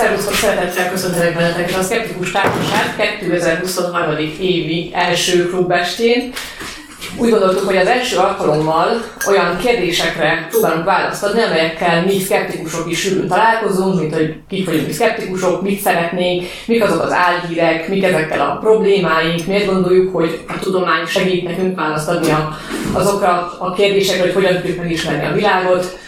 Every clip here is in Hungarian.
Szervusztok, szeretettel köszöntelek benneteket a Skeptikus Társaság 2023. évi első klubestén. Úgy gondoltuk, hogy az első alkalommal olyan kérdésekre próbálunk választ adni, amelyekkel mi szkeptikusok is sűrűn találkozunk, mint hogy kik vagyunk mi szkeptikusok, mit szeretnénk, mik azok az álhírek, mik ezekkel a problémáink, miért gondoljuk, hogy a tudomány segít nekünk választ adni azokra a kérdésekre, hogy hogyan tudjuk megismerni a világot,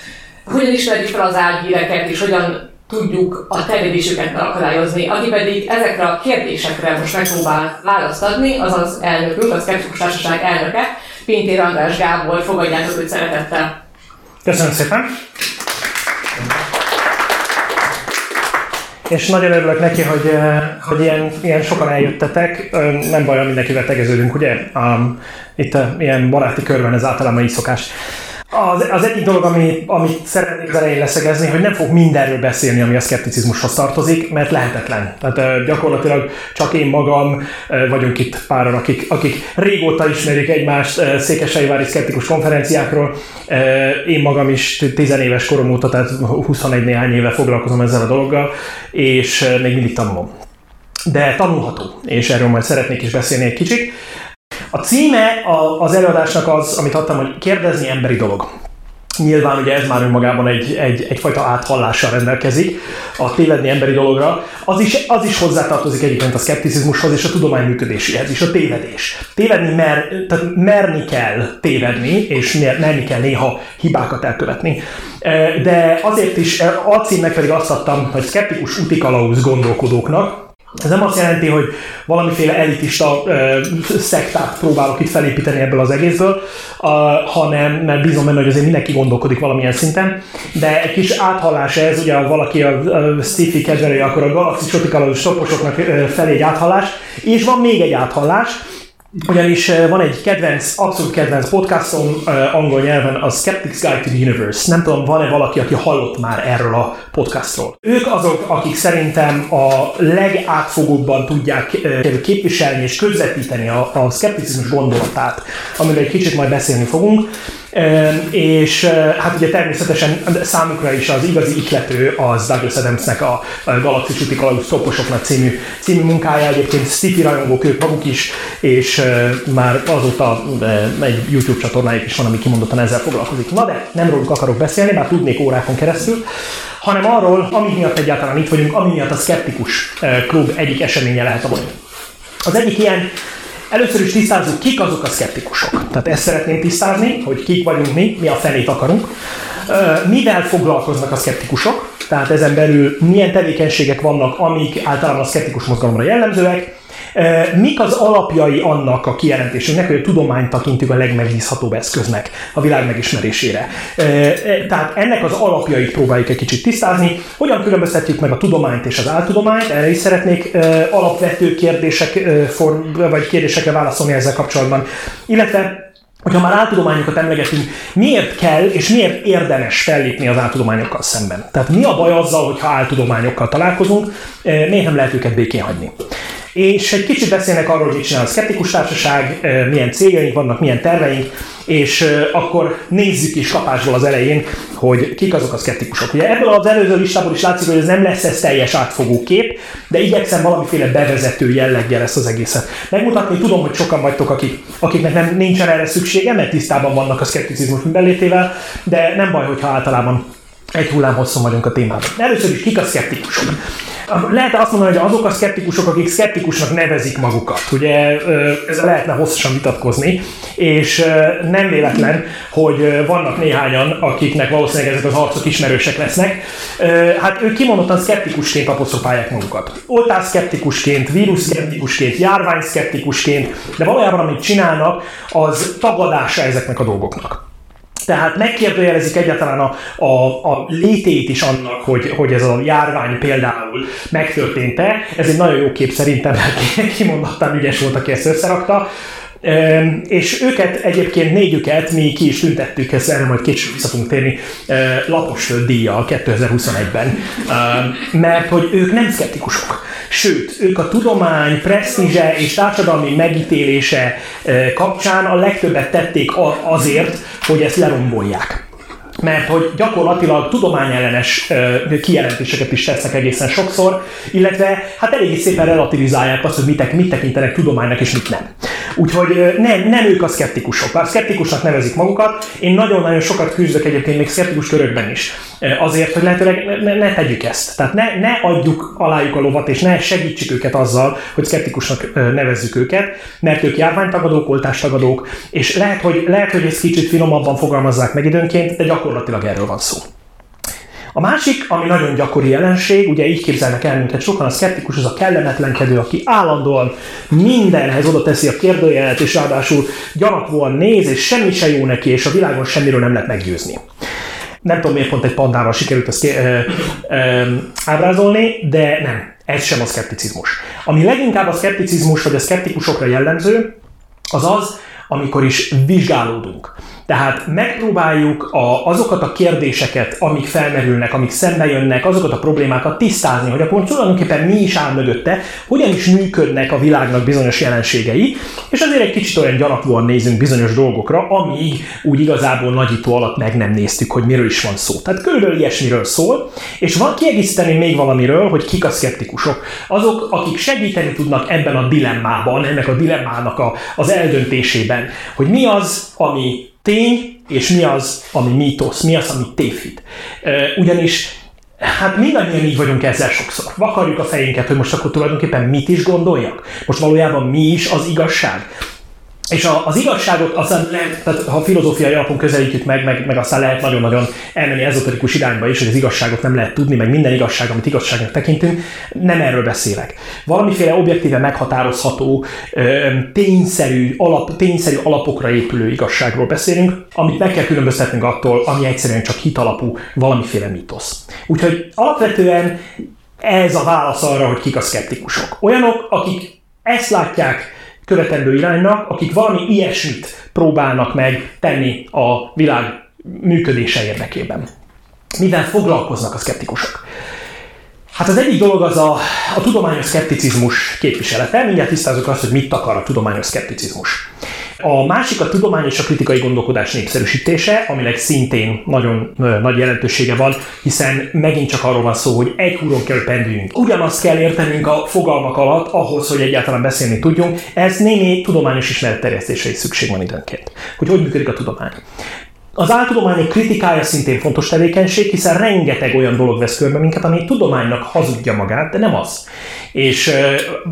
hogyan ismerjük fel az álhíreket, és hogyan tudjuk a terjedésüket megakadályozni. Aki pedig ezekre a kérdésekre most megpróbál választ adni, az az elnökünk, a Szkeptikus Társaság elnöke, Pintér András Gábor, fogadjátok őt szeretettel. Köszönöm szépen! És nagyon örülök neki, hogy, eh, hogy ilyen, ilyen sokan eljöttetek. Nem baj, mindenkivel tegeződünk, ugye? Um, itt a, ilyen baráti körben ez általában így szokás. Az, az egyik dolog, ami, amit szeretnék elején leszegezni, hogy nem fog mindenről beszélni, ami a szkepticizmushoz tartozik, mert lehetetlen. Tehát gyakorlatilag csak én magam vagyunk itt páran, akik, akik régóta ismerik egymást székesegyvári szkeptikus konferenciákról. Én magam is tizenéves korom óta, tehát 21 néhány éve foglalkozom ezzel a dologgal, és még mindig tanulom. De tanulható, és erről majd szeretnék is beszélni egy kicsit. A címe az előadásnak az, amit adtam, hogy kérdezni emberi dolog. Nyilván ugye ez már önmagában egy, egy, egyfajta áthallással rendelkezik a tévedni emberi dologra. Az is, az is hozzátartozik egyébként a szkepticizmushoz és a tudomány működéséhez is, a tévedés. Tévedni, mer, tehát merni kell tévedni, és mer, merni kell néha hibákat elkövetni. De azért is, a címnek pedig azt adtam, hogy szkeptikus utikalauz gondolkodóknak, ez nem azt jelenti, hogy valamiféle elitista ö, szektát próbálok itt felépíteni ebből az egészből, uh, hanem mert bízom benne, hogy azért mindenki gondolkodik valamilyen szinten, de egy kis áthallás ez, ugye valaki a, a sci-fi kedvelője, akkor a galaxis tropikalus stoposoknak felé egy áthallás, és van még egy áthallás, ugyanis van egy kedvenc, abszolút kedvenc podcastom angol nyelven, a Skeptics Guide to the Universe. Nem tudom, van-e valaki, aki hallott már erről a podcastról. Ők azok, akik szerintem a legátfogóbban tudják képviselni és közvetíteni a, a szkepticizmus gondolatát, amiről egy kicsit majd beszélni fogunk. És hát ugye természetesen számukra is az igazi iklető az Douglas Adamsnek a Galaxis úti toposoknak című, című munkája, egyébként sci rajongók ők maguk is, és már azóta egy YouTube csatornájuk is van, ami kimondottan ezzel foglalkozik. Na de nem róluk akarok beszélni, bár tudnék órákon keresztül, hanem arról, ami miatt egyáltalán itt vagyunk, ami miatt a Skeptikus Klub egyik eseménye lehet a. Az egyik ilyen Először is tisztázzuk, kik azok a szkeptikusok. Tehát ezt szeretném tisztázni, hogy kik vagyunk mi, mi a fenét akarunk. Mivel foglalkoznak a szkeptikusok, tehát ezen belül milyen tevékenységek vannak, amik általában a szkeptikus mozgalomra jellemzőek, Mik az alapjai annak a kijelentésünknek, hogy a tudományt tekintjük a legmegbízhatóbb eszköznek a világ megismerésére? Tehát ennek az alapjait próbáljuk egy kicsit tisztázni. Hogyan különböztetjük meg a tudományt és az áltudományt? Erre is szeretnék alapvető kérdések, vagy kérdésekre válaszolni ezzel kapcsolatban. Illetve hogyha már áltudományokat emlegetünk, miért kell és miért érdemes fellépni az áltudományokkal szemben? Tehát mi a baj azzal, hogyha áltudományokkal találkozunk, miért nem lehet őket békén hagyni? És egy kicsit beszélnek arról, hogy mit csinál a szkeptikus társaság, milyen céljaink vannak, milyen terveink, és akkor nézzük is kapásból az elején, hogy kik azok a szkeptikusok. Ugye ebből az előző listából is látszik, hogy ez nem lesz ez teljes átfogó kép, de igyekszem valamiféle bevezető jelleggel ezt az egészet megmutatni. Tudom, hogy sokan vagytok, akik, akiknek nem, nincsen erre szüksége, mert tisztában vannak a szkepticizmus mindenlétével, de nem baj, hogyha általában egy hullám hosszú vagyunk a témában. Először is kik a szkeptikusok? Lehet azt mondani, hogy azok a szkeptikusok, akik szkeptikusnak nevezik magukat. Ugye ez lehetne hosszasan vitatkozni, és nem véletlen, hogy vannak néhányan, akiknek valószínűleg ezek az arcok ismerősek lesznek. Hát ők kimondottan szkeptikusként apostrofálják magukat. Oltás szkeptikusként, vírus szkeptikusként, járvány szkeptikusként, de valójában amit csinálnak, az tagadása ezeknek a dolgoknak. Tehát megkérdőjelezik egyáltalán a, a, a létét is annak, hogy, hogy ez a járvány például megtörtént-e. Ez egy nagyon jó kép szerintem, kimondottan ügyes volt, aki ezt összerakta. És őket egyébként négyüket mi ki is tüntettük, ezt erre majd később vissza fogunk térni, lapos díjjal 2021-ben, mert hogy ők nem szkeptikusok. Sőt, ők a tudomány presztízse és társadalmi megítélése kapcsán a legtöbbet tették azért, hogy ezt lerombolják. mert hogy gyakorlatilag tudományellenes kijelentéseket is tesznek egészen sokszor, illetve hát eléggé szépen relativizálják azt, hogy mit, mit tekintenek tudománynak és mit nem. Úgyhogy nem, nem ők a szkeptikusok. Bár szkeptikusnak nevezik magukat, én nagyon-nagyon sokat küzdök egyébként még szkeptikus körökben is. Azért, hogy lehetőleg ne, ne, tegyük ezt. Tehát ne, ne adjuk alájuk a lovat, és ne segítsük őket azzal, hogy szkeptikusnak nevezzük őket, mert ők járványtagadók, oltástagadók, és lehet, hogy, lehet, hogy ezt kicsit finomabban fogalmazzák meg időnként, de gyakorlatilag erről van szó. A másik, ami nagyon gyakori jelenség, ugye így képzelnek el minket sokan, a szkeptikus az a kellemetlenkedő, aki állandóan mindenhez oda teszi a kérdőjelet, és ráadásul gyanakvóan néz, és semmi se jó neki, és a világon semmiről nem lehet meggyőzni. Nem tudom, miért pont egy pandával sikerült ezt ö, ö, ábrázolni, de nem, ez sem a szkepticizmus. Ami leginkább a szkepticizmus, vagy a szkeptikusokra jellemző, az az, amikor is vizsgálódunk. Tehát megpróbáljuk a, azokat a kérdéseket, amik felmerülnek, amik szembe jönnek, azokat a problémákat tisztázni, hogy akkor tulajdonképpen mi is áll mögötte, hogyan is működnek a világnak bizonyos jelenségei, és azért egy kicsit olyan gyanakvóan nézünk bizonyos dolgokra, amíg úgy igazából nagyító alatt meg nem néztük, hogy miről is van szó. Tehát körülbelül ilyesmiről szól, és van kiegészíteni még valamiről, hogy kik a szkeptikusok. Azok, akik segíteni tudnak ebben a dilemmában, ennek a dilemmának a, az eldöntésében, hogy mi az, ami tény, és mi az, ami mítosz, mi az, ami tévhit. Ugyanis Hát mindannyian így vagyunk ezzel sokszor. Vakarjuk a fejünket, hogy most akkor tulajdonképpen mit is gondoljak. Most valójában mi is az igazság. És a, az igazságot aztán lehet, tehát ha filozófiai alapon közelítjük meg, meg, meg aztán lehet nagyon-nagyon elmenni ezoterikus irányba is, hogy az igazságot nem lehet tudni, meg minden igazság, amit igazságnak tekintünk, nem erről beszélek. Valamiféle objektíve meghatározható, tényszerű, alap, tényszerű alapokra épülő igazságról beszélünk, amit meg kell különböztetnünk attól, ami egyszerűen csak hitalapú valamiféle mítosz. Úgyhogy alapvetően ez a válasz arra, hogy kik a szkeptikusok. Olyanok, akik ezt látják, követendő iránynak, akik valami ilyesmit próbálnak meg tenni a világ működése érdekében. Mivel foglalkoznak a szkeptikusok? Hát az egyik dolog az a, a tudományos szkepticizmus képviselete. Mindjárt tisztázok azt, hogy mit akar a tudományos szkepticizmus. A másik a tudomány és a kritikai gondolkodás népszerűsítése, aminek szintén nagyon nagy jelentősége van, hiszen megint csak arról van szó, hogy egy húron kell pendüljünk. Ugyanazt kell értenünk a fogalmak alatt ahhoz, hogy egyáltalán beszélni tudjunk. Ez némi tudományos ismeretterjesztésre is szükség van időnként. Hogy hogy működik a tudomány. Az áltudományok kritikája szintén fontos tevékenység, hiszen rengeteg olyan dolog vesz körbe minket, ami tudománynak hazudja magát, de nem az. És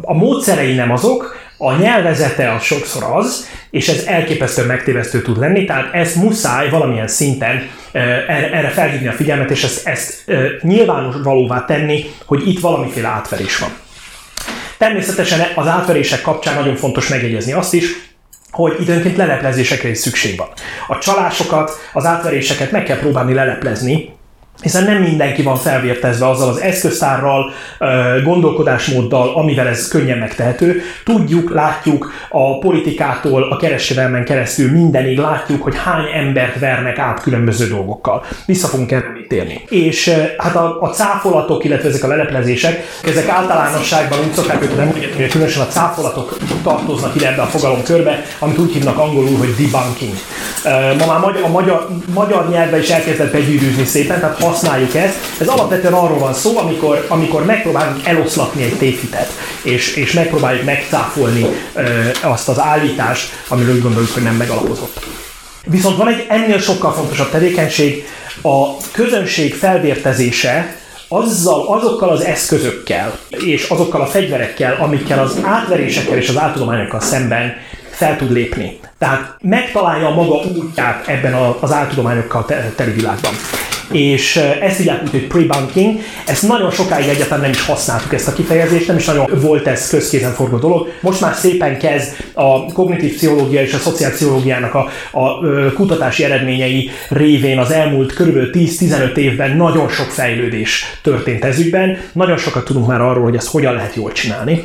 a módszerei nem azok, a nyelvezete az sokszor az, és ez elképesztően megtévesztő tud lenni, tehát ezt muszáj valamilyen szinten erre felhívni a figyelmet, és ezt, ezt nyilvános valóvá tenni, hogy itt valamiféle átverés van. Természetesen az átverések kapcsán nagyon fontos megjegyezni azt is, hogy időnként leleplezésekre is szükség van. A csalásokat, az átveréseket meg kell próbálni leleplezni, hiszen nem mindenki van felvértezve azzal az eszköztárral, gondolkodásmóddal, amivel ez könnyen megtehető. Tudjuk, látjuk a politikától, a kereskedelmen keresztül mindenig látjuk, hogy hány embert vernek át különböző dolgokkal. Vissza fogunk erre térni. És hát a, a cáfolatok, illetve ezek a leleplezések, ezek általánosságban úgy szokták őket nem hogy különösen a cáfolatok tartoznak ide ebbe a fogalomkörbe, amit úgy hívnak angolul, hogy debunking. Ma már a magyar, magyar nyelvben is elkezdett begyűrűzni szépen, tehát használjuk ezt. Ez alapvetően arról van szó, amikor, amikor megpróbálunk eloszlatni egy tévhitet, és, és megpróbáljuk megcáfolni ö, azt az állítást, amiről úgy gondoljuk, hogy nem megalapozott. Viszont van egy ennél sokkal fontosabb tevékenység, a közönség felvértezése azzal, azokkal az eszközökkel és azokkal a fegyverekkel, amikkel az átverésekkel és az áltudományokkal szemben fel tud lépni. Tehát megtalálja a maga útját ebben az áltudományokkal teli világban és ezt hívják úgy, hogy pre-banking. Ezt nagyon sokáig egyáltalán nem is használtuk ezt a kifejezést, nem is nagyon volt ez közkézen forgó dolog. Most már szépen kezd a kognitív pszichológia és a szociálpszichológiának a, a kutatási eredményei révén az elmúlt kb. 10-15 évben nagyon sok fejlődés történt ez ügyben. Nagyon sokat tudunk már arról, hogy ezt hogyan lehet jól csinálni.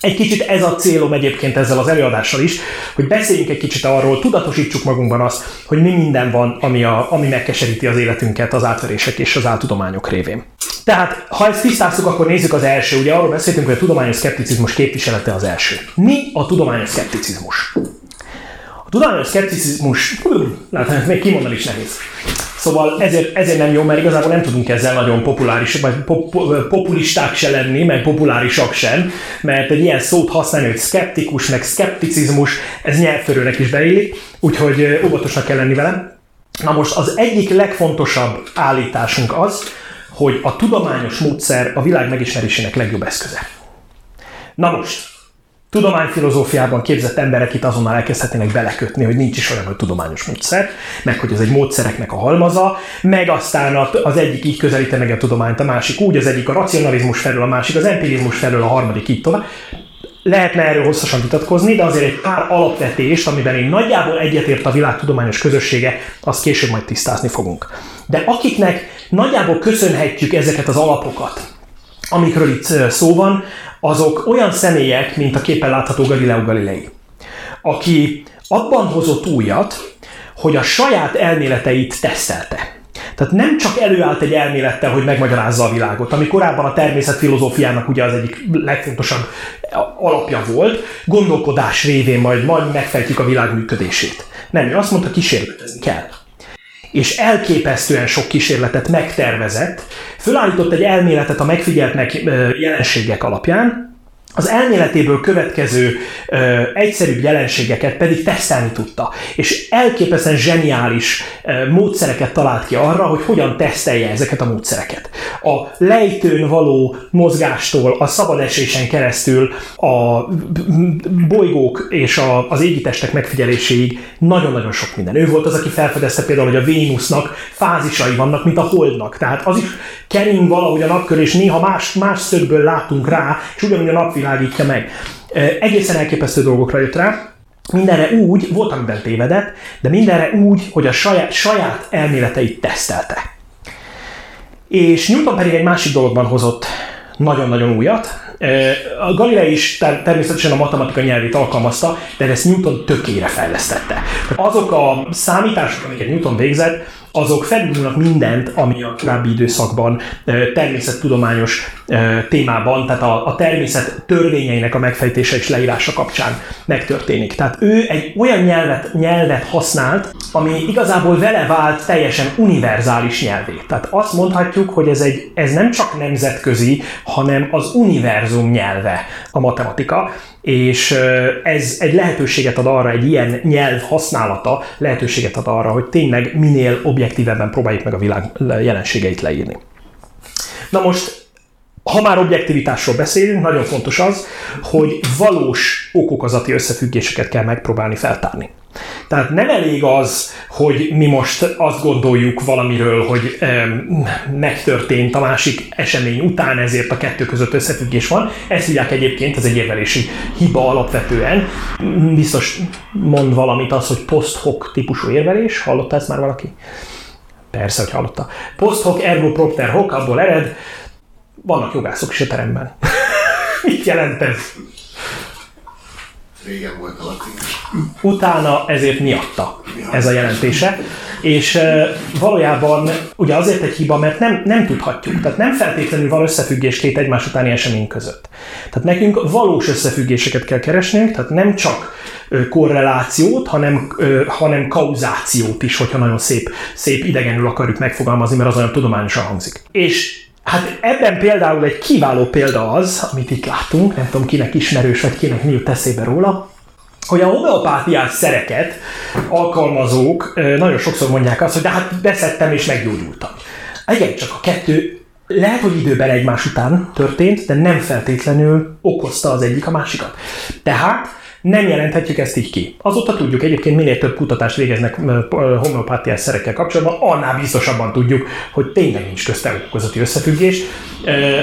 Egy kicsit ez a célom egyébként ezzel az előadással is, hogy beszéljünk egy kicsit arról, tudatosítsuk magunkban azt, hogy mi minden van, ami, a, ami megkeseríti az életünket az átverések és az áltudományok révén. Tehát, ha ezt tisztáztuk, akkor nézzük az első. Ugye arról beszéltünk, hogy a tudományos szkepticizmus képviselete az első. Mi a tudományos szkepticizmus? tudományos szkepticizmus, lehet, még kimondani is nehéz. Szóval ezért, ezért nem jó, mert igazából nem tudunk ezzel nagyon populáris, vagy pop, populisták se lenni, meg populárisak sem, mert egy ilyen szót használni, hogy szkeptikus, meg szkepticizmus, ez nyelvtörőnek is beillik, úgyhogy óvatosnak kell lenni vele. Na most az egyik legfontosabb állításunk az, hogy a tudományos módszer a világ megismerésének legjobb eszköze. Na most, tudományfilozófiában képzett emberek itt azonnal elkezdhetnének belekötni, hogy nincs is olyan, hogy tudományos módszer, meg hogy ez egy módszereknek a halmaza, meg aztán az egyik így közelíti meg a tudományt, a másik úgy, az egyik a racionalizmus felől, a másik az empirizmus felől, a harmadik így tovább. Lehetne erről hosszasan vitatkozni, de azért egy pár alapvetést, amiben én nagyjából egyetért a világ tudományos közössége, azt később majd tisztázni fogunk. De akiknek nagyjából köszönhetjük ezeket az alapokat, amikről itt szó van, azok olyan személyek, mint a képen látható Galileo Galilei, aki abban hozott újat, hogy a saját elméleteit tesztelte. Tehát nem csak előállt egy elmélettel, hogy megmagyarázza a világot, ami korábban a természetfilozófiának ugye az egyik legfontosabb alapja volt, gondolkodás révén majd, majd megfejtjük a világ működését. Nem, ő azt mondta, kísérletezni kell és elképesztően sok kísérletet megtervezett, fölállított egy elméletet a megfigyelt meg jelenségek alapján, az elméletéből következő ö, egyszerűbb jelenségeket pedig tesztelni tudta. És elképesztően zseniális ö, módszereket talált ki arra, hogy hogyan tesztelje ezeket a módszereket. A lejtőn való mozgástól, a szabad esésen keresztül, a bolygók és a, az égitestek megfigyeléséig nagyon-nagyon sok minden. Ő volt az, aki felfedezte például, hogy a Vénusznak fázisai vannak, mint a Holdnak. Tehát az is kering valahogy a napkör, és néha más, más szögből látunk rá, és ugyanúgy a napvilág világítja meg. Egészen elképesztő dolgokra jött rá, mindenre úgy, volt amiben tévedett, de mindenre úgy, hogy a saját, saját elméleteit tesztelte. És Newton pedig egy másik dologban hozott nagyon-nagyon újat. A Galilei is természetesen a matematika nyelvét alkalmazta, de ezt Newton tökére fejlesztette. Azok a számítások, amiket Newton végzett, azok felülmúlnak mindent, ami a korábbi időszakban természettudományos témában, tehát a, a természet törvényeinek a megfejtése és leírása kapcsán megtörténik. Tehát ő egy olyan nyelvet, nyelvet használt, ami igazából vele vált teljesen univerzális nyelvé. Tehát azt mondhatjuk, hogy ez, egy, ez nem csak nemzetközi, hanem az univerzum nyelve a matematika, és ez egy lehetőséget ad arra, egy ilyen nyelv használata lehetőséget ad arra, hogy tényleg minél objektívebben próbáljuk meg a világ jelenségeit leírni. Na most ha már objektivitásról beszélünk, nagyon fontos az, hogy valós okokozati összefüggéseket kell megpróbálni feltárni. Tehát nem elég az, hogy mi most azt gondoljuk valamiről, hogy um, megtörtént a másik esemény után, ezért a kettő között összefüggés van. Ezt hívják egyébként, ez egy érvelési hiba alapvetően. Biztos mond valamit az, hogy post hoc típusú érvelés. Hallotta ezt már valaki? Persze, hogy hallotta. Post hoc ergo propter hoc, abból ered, vannak jogászok is a teremben. Mit jelent ez? Régen volt a latin. Utána ezért miatta ez a jelentése. És valójában ugye azért egy hiba, mert nem, nem tudhatjuk. Tehát nem feltétlenül van összefüggés két egymás utáni esemény között. Tehát nekünk valós összefüggéseket kell keresnünk, tehát nem csak korrelációt, hanem, hanem kauzációt is, hogyha nagyon szép, szép idegenül akarjuk megfogalmazni, mert az olyan tudományosan hangzik. És Hát ebben például egy kiváló példa az, amit itt látunk, nem tudom kinek ismerős, vagy kinek mi jut eszébe róla, hogy a homeopátiás szereket alkalmazók nagyon sokszor mondják azt, hogy de hát beszedtem és meggyógyultam. Igen, csak a kettő lehet, hogy időben egymás után történt, de nem feltétlenül okozta az egyik a másikat. Tehát nem jelenthetjük ezt így ki. Azóta tudjuk egyébként, minél több kutatást végeznek homeopátiás szerekkel kapcsolatban, annál biztosabban tudjuk, hogy tényleg nincs közte okozati összefüggés.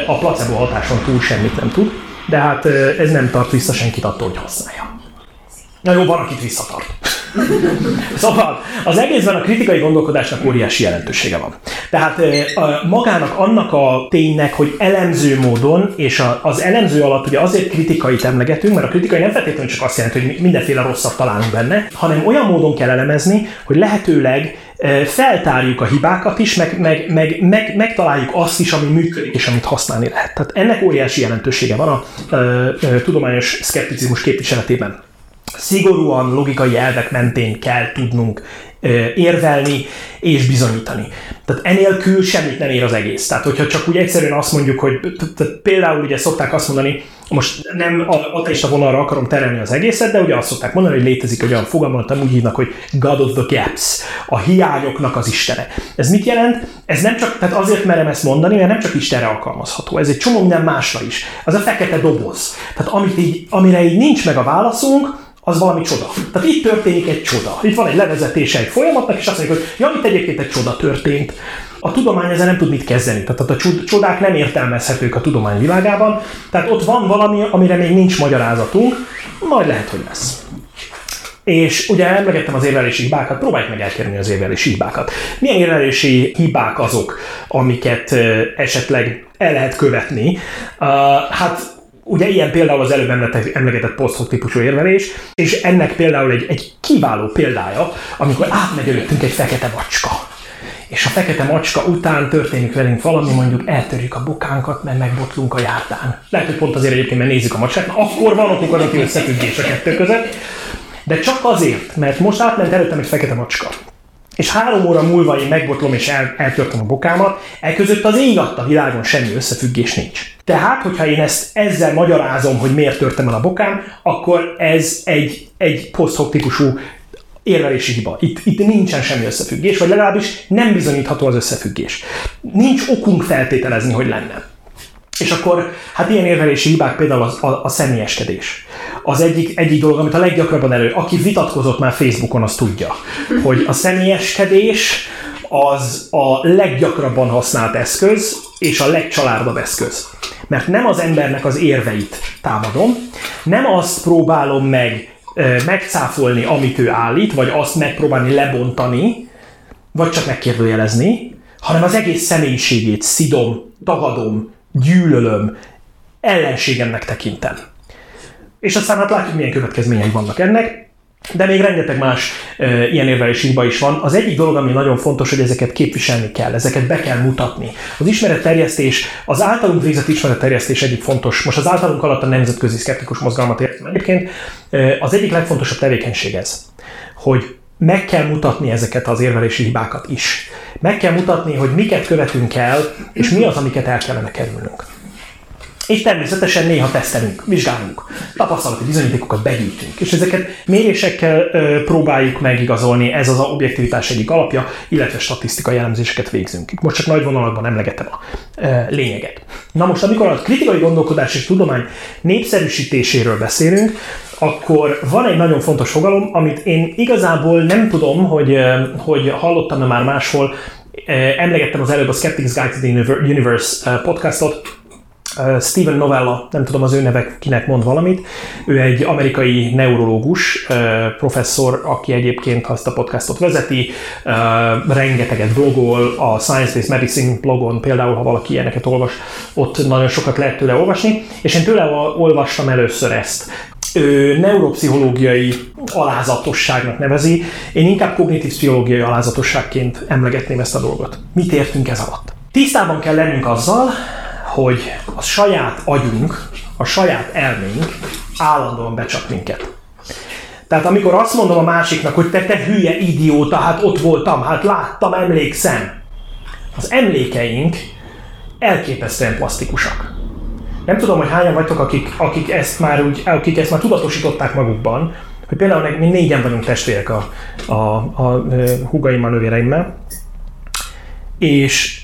A placebo hatáson túl semmit nem tud, de hát ez nem tart vissza senkit attól, hogy használja. Na jó, van, akit visszatart. szóval az egészben a kritikai gondolkodásnak óriási jelentősége van. Tehát magának annak a ténynek, hogy elemző módon, és az elemző alatt ugye azért kritikai emlegetünk, mert a kritikai nem feltétlenül csak azt jelenti, hogy mindenféle rosszat találunk benne, hanem olyan módon kell elemezni, hogy lehetőleg feltárjuk a hibákat is, meg, meg, meg, meg, megtaláljuk azt is, ami működik, és amit használni lehet. Tehát ennek óriási jelentősége van a, a, a tudományos szkepticizmus képviseletében. Szigorúan logikai elvek mentén kell tudnunk érvelni és bizonyítani. Tehát enélkül semmit nem ér az egész. Tehát, hogyha csak úgy egyszerűen azt mondjuk, hogy például ugye szokták azt mondani, most nem ateista vonalra akarom terelni az egészet, de ugye azt szokták mondani, hogy létezik egy olyan fogalmat, úgy hívnak, hogy God of the Gaps, a hiányoknak az istene. Ez mit jelent? Ez nem csak, tehát azért merem ezt mondani, mert nem csak Istenre alkalmazható, ez egy csomó minden másra is. Az a fekete doboz. Tehát amit így, amire így nincs meg a válaszunk, az valami csoda. Tehát itt történik egy csoda. Itt van egy levezetése egy folyamatnak, és azt mondjuk, hogy ja, itt egyébként egy csoda történt. A tudomány ezzel nem tud mit kezdeni. Tehát a csodák nem értelmezhetők a tudomány világában. Tehát ott van valami, amire még nincs magyarázatunk, majd lehet, hogy lesz. És ugye emlegettem az érvelési hibákat, próbáljuk meg elkerülni az érvelési hibákat. Milyen érvelési hibák azok, amiket esetleg el lehet követni? Uh, hát Ugye ilyen például az előbb emlegetett posztok típusú érvelés, és ennek például egy, egy kiváló példája, amikor átmegy előttünk egy fekete macska. És a fekete macska után történik velünk valami, mondjuk eltörjük a bokánkat, mert megbotlunk a járdán. Lehet, hogy pont azért egyébként, mert nézzük a macskát, akkor van okunk hogy összefüggés a kettő között. De csak azért, mert most átment előttem egy fekete macska és három óra múlva én megbotlom és el, eltörtem a bokámat, e között az ég a világon semmi összefüggés nincs. Tehát, hogyha én ezt ezzel magyarázom, hogy miért törtem el a bokám, akkor ez egy, egy post típusú érvelési hiba. Itt, itt nincsen semmi összefüggés, vagy legalábbis nem bizonyítható az összefüggés. Nincs okunk feltételezni, hogy lenne. És akkor, hát ilyen érvelési hibák például az, a, a személyeskedés. Az egyik, egyik dolog, amit a leggyakrabban elő, aki vitatkozott már Facebookon, az tudja, hogy a személyeskedés az a leggyakrabban használt eszköz, és a legcsaládabb eszköz. Mert nem az embernek az érveit támadom, nem azt próbálom meg megcáfolni, amit ő állít, vagy azt megpróbálni lebontani, vagy csak megkérdőjelezni, hanem az egész személyiségét szidom, tagadom, gyűlölöm, ellenségemnek tekintem. És aztán hát látjuk, milyen következményei vannak ennek, de még rengeteg más e, ilyen érvelési hiba is van. Az egyik dolog, ami nagyon fontos, hogy ezeket képviselni kell, ezeket be kell mutatni. Az ismeretterjesztés, az általunk végzett ismeretterjesztés egyik fontos, most az általunk alatt a nemzetközi szkeptikus mozgalmat értem egyébként, az egyik legfontosabb tevékenység ez, hogy meg kell mutatni ezeket az érvelési hibákat is. Meg kell mutatni, hogy miket követünk el, és mi az, amiket el kellene kerülnünk. És természetesen néha tesztelünk, vizsgálunk, tapasztalati bizonyítékokat begyűjtünk, és ezeket mérésekkel ö, próbáljuk megigazolni, ez az a objektivitás egyik alapja, illetve statisztikai elemzéseket végzünk. Most csak nagy vonalakban emlegetem a ö, lényeget. Na most, amikor a kritikai gondolkodás és tudomány népszerűsítéséről beszélünk, akkor van egy nagyon fontos fogalom, amit én igazából nem tudom, hogy, hogy hallottam-e már máshol, emlegettem az előbb a Skeptics Guide to the Universe podcastot, Steven Novella, nem tudom az ő neve kinek mond valamit, ő egy amerikai neurológus, professzor, aki egyébként azt a podcastot vezeti, rengeteget blogol, a Science Based Medicine blogon például, ha valaki ilyeneket olvas, ott nagyon sokat lehet tőle olvasni, és én tőle olvastam először ezt, ő neuropszichológiai alázatosságnak nevezi, én inkább kognitív pszichológiai alázatosságként emlegetném ezt a dolgot. Mit értünk ez alatt? Tisztában kell lennünk azzal, hogy a saját agyunk, a saját elménk állandóan becsap minket. Tehát amikor azt mondom a másiknak, hogy te, te hülye idióta, hát ott voltam, hát láttam, emlékszem. Az emlékeink elképesztően plastikusak. Nem tudom, hogy hányan vagytok, akik, akik, ezt már úgy, akik ezt már tudatosították magukban, hogy például mi négyen vagyunk testvérek a, a, a, a húgaimmal, nővéreimmel, és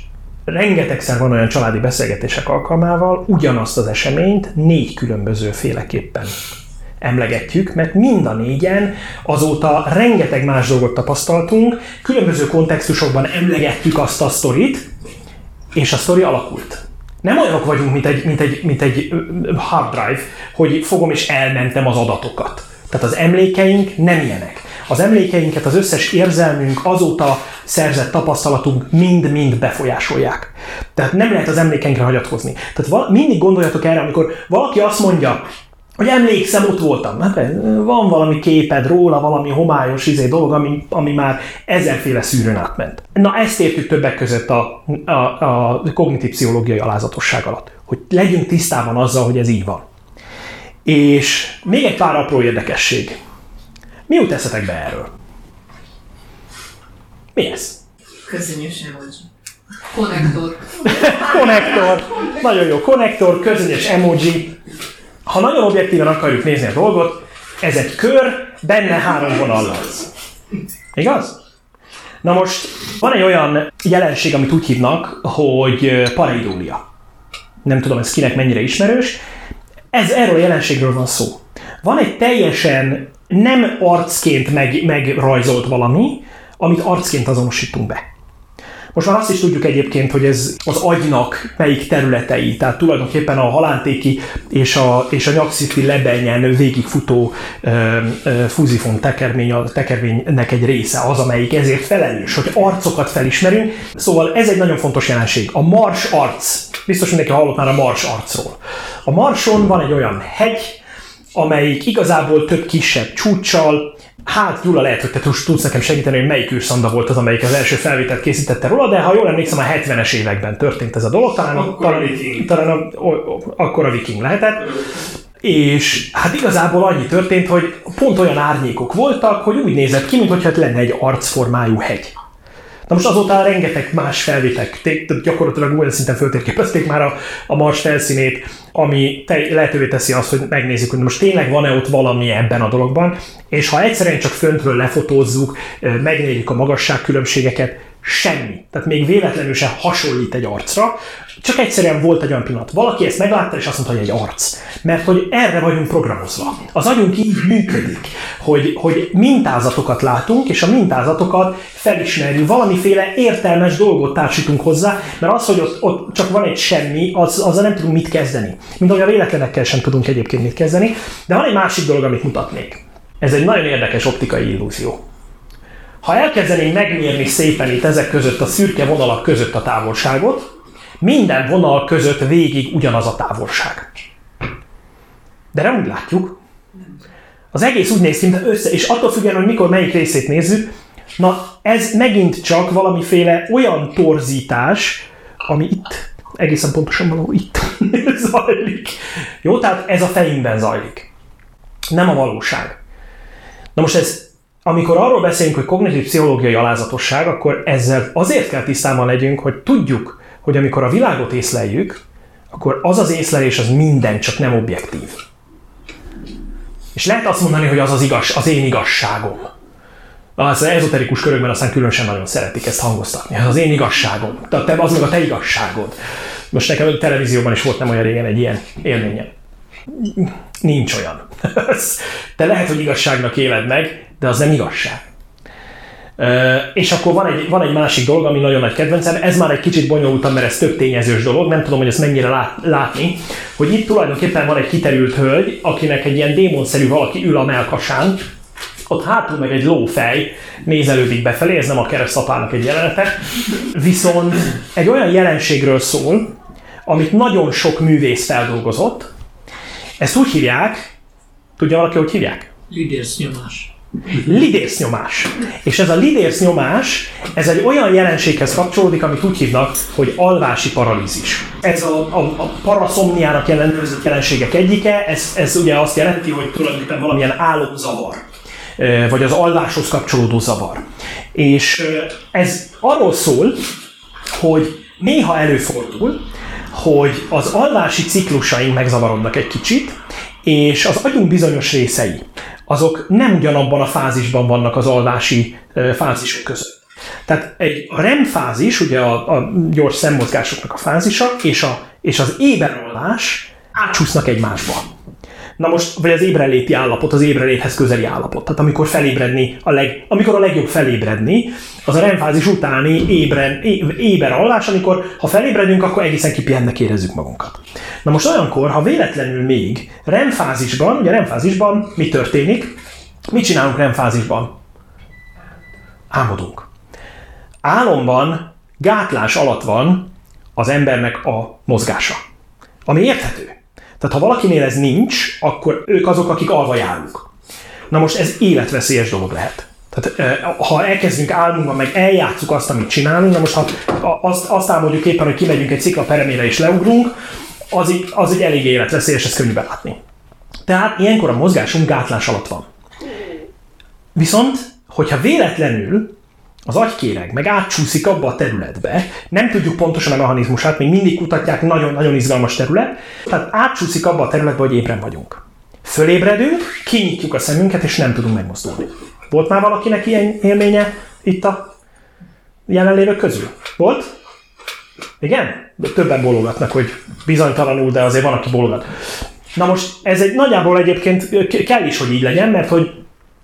rengetegszer van olyan családi beszélgetések alkalmával ugyanazt az eseményt négy különböző féleképpen emlegetjük, mert mind a négyen azóta rengeteg más dolgot tapasztaltunk, különböző kontextusokban emlegettük azt a sztorit, és a sztori alakult. Nem olyanok vagyunk, mint egy, mint egy, mint egy hard drive, hogy fogom és elmentem az adatokat. Tehát az emlékeink nem ilyenek. Az emlékeinket, az összes érzelmünk, azóta szerzett tapasztalatunk mind-mind befolyásolják. Tehát nem lehet az emlékeinkre hagyatkozni. Tehát mindig gondoljatok erre, amikor valaki azt mondja, hogy emlékszem, ott voltam. Hát van valami képed róla, valami homályos izé dolog, ami, ami már ezerféle szűrőn átment. Na ezt értjük többek között a, a, a kognitív pszichológiai alázatosság alatt. Hogy legyünk tisztában azzal, hogy ez így van. És még egy pár apró érdekesség. Mi jut eszetek be erről? Mi ez? Közönyös emoji. Konnektor. Konnektor. Nagyon jó. Konnektor, közönyös emoji. Ha nagyon objektíven akarjuk nézni a dolgot, ez egy kör, benne három vonal lesz. Igaz? Na most van egy olyan jelenség, amit úgy hívnak, hogy pareidólia. Nem tudom, ez kinek mennyire ismerős. Ez erről a jelenségről van szó. Van egy teljesen nem arcként meg, megrajzolt valami, amit arcként azonosítunk be. Most már azt is tudjuk egyébként, hogy ez az agynak melyik területei, tehát tulajdonképpen a halántéki és a, és a nyakszifli lebenyen végigfutó ö, ö, fúzifon tekermény, a tekervénynek egy része az, amelyik ezért felelős, hogy arcokat felismerünk. Szóval ez egy nagyon fontos jelenség. A mars arc. Biztos mindenki hallott már a mars arcról. A marson van egy olyan hegy, amelyik igazából több kisebb csúccsal, Hát, Gyula, lehet, hogy te tudsz nekem segíteni, hogy melyik űrszonda volt az, amelyik az első felvételt készítette róla, de ha jól emlékszem, a 70-es években történt ez a dolog, talán, a, talán, a, talán a, a, akkor a viking lehetett. És hát igazából annyi történt, hogy pont olyan árnyékok voltak, hogy úgy nézett ki, mintha lenne egy arcformájú hegy. Na most azóta rengeteg más felvétek, gyakorlatilag olyan szinten föltérképezték már a, a Mars felszínét, ami te, lehetővé teszi azt, hogy megnézzük, hogy most tényleg van-e ott valami ebben a dologban, és ha egyszerűen csak föntről lefotózzuk, megnézzük a magasságkülönbségeket, semmi. Tehát még véletlenül sem hasonlít egy arcra, csak egyszerűen volt egy olyan pillanat. Valaki ezt meglátta, és azt mondta, hogy egy arc. Mert hogy erre vagyunk programozva. Az agyunk így működik, hogy, hogy mintázatokat látunk, és a mintázatokat felismerjük. Valamiféle értelmes dolgot társítunk hozzá, mert az, hogy ott, ott csak van egy semmi, az, azzal nem tudunk mit kezdeni. Mint ahogy a véletlenekkel sem tudunk egyébként mit kezdeni. De van egy másik dolog, amit mutatnék. Ez egy nagyon érdekes optikai illúzió. Ha elkezdenénk megmérni szépen itt ezek között a szürke vonalak között a távolságot, minden vonal között végig ugyanaz a távolság. De nem úgy látjuk. Az egész úgy néz ki, mint össze, és attól függően, hogy mikor melyik részét nézzük, na ez megint csak valamiféle olyan torzítás, ami itt, egészen pontosan valahol itt zajlik. Jó, tehát ez a fejünkben zajlik. Nem a valóság. Na most ez amikor arról beszélünk, hogy kognitív pszichológiai alázatosság, akkor ezzel azért kell tisztában legyünk, hogy tudjuk, hogy amikor a világot észleljük, akkor az az észlelés az minden, csak nem objektív. És lehet azt mondani, hogy az az, igaz, az én igazságom. Az ezoterikus körökben aztán különösen nagyon szeretik ezt hangoztatni. Az én igazságom. Te, az meg a te igazságod. Most nekem a televízióban is volt nem olyan régen egy ilyen élményem. Nincs olyan. Te lehet, hogy igazságnak éled meg, de az nem igazság. És akkor van egy, van egy másik dolog, ami nagyon nagy kedvencem, ez már egy kicsit bonyolultabb, mert ez több tényezős dolog, nem tudom, hogy ezt mennyire lát, látni, hogy itt tulajdonképpen van egy kiterült hölgy, akinek egy ilyen démonszerű valaki ül a melkasán, ott hátul meg egy lófej nézelődik befelé, ez nem a keresztapának egy jelenete, viszont egy olyan jelenségről szól, amit nagyon sok művész feldolgozott, ezt úgy hívják, tudja valaki, hogy hívják? Lidérsz nyomás. Lidérsz nyomás. És ez a lidérsz nyomás, ez egy olyan jelenséghez kapcsolódik, amit úgy hívnak, hogy alvási paralízis. Ez a, a, a paraszomniának jelentőzött jelenségek egyike, ez, ez ugye azt jelenti, hogy tulajdonképpen valamilyen álomzavar vagy az alváshoz kapcsolódó zavar. És ez arról szól, hogy néha előfordul, hogy az alvási ciklusaink megzavarodnak egy kicsit, és az agyunk bizonyos részei, azok nem ugyanabban a fázisban vannak az alvási fázisok között. Tehát egy a REM fázis, ugye a, a gyors szemmozgásoknak a fázisa, és, a, és az éberalvás átcsúsznak egymásba. Na most, vagy az ébreléti állapot, az ébreléthez közeli állapot. Tehát amikor felébredni, a leg, amikor a legjobb felébredni, az a remfázis utáni ébren, éber alvás, amikor ha felébredünk, akkor egészen kipihennek érezzük magunkat. Na most olyankor, ha véletlenül még remfázisban, ugye remfázisban mi történik? Mit csinálunk remfázisban? Álmodunk. Álomban gátlás alatt van az embernek a mozgása. Ami érthető. Tehát ha valakinél ez nincs, akkor ők azok, akik alva járunk. Na most ez életveszélyes dolog lehet. Tehát ha elkezdünk álmunkban, meg eljátszuk azt, amit csinálunk, na most ha azt, azt álmodjuk éppen, hogy kimegyünk egy szikla peremére és leugrunk, az, az egy elég életveszélyes, ezt könnyű belátni. Tehát ilyenkor a mozgásunk gátlás alatt van. Viszont, hogyha véletlenül az agykéreg meg átcsúszik abba a területbe, nem tudjuk pontosan a mechanizmusát, még mindig kutatják, nagyon-nagyon izgalmas terület, tehát átcsúszik abba a területbe, hogy ébren vagyunk. Fölébredünk, kinyitjuk a szemünket, és nem tudunk megmozdulni. Volt már valakinek ilyen élménye itt a jelenlévők közül? Volt? Igen? Többen bólogatnak, hogy bizonytalanul, de azért van, aki bólogat. Na most ez egy nagyjából egyébként kell is, hogy így legyen, mert hogy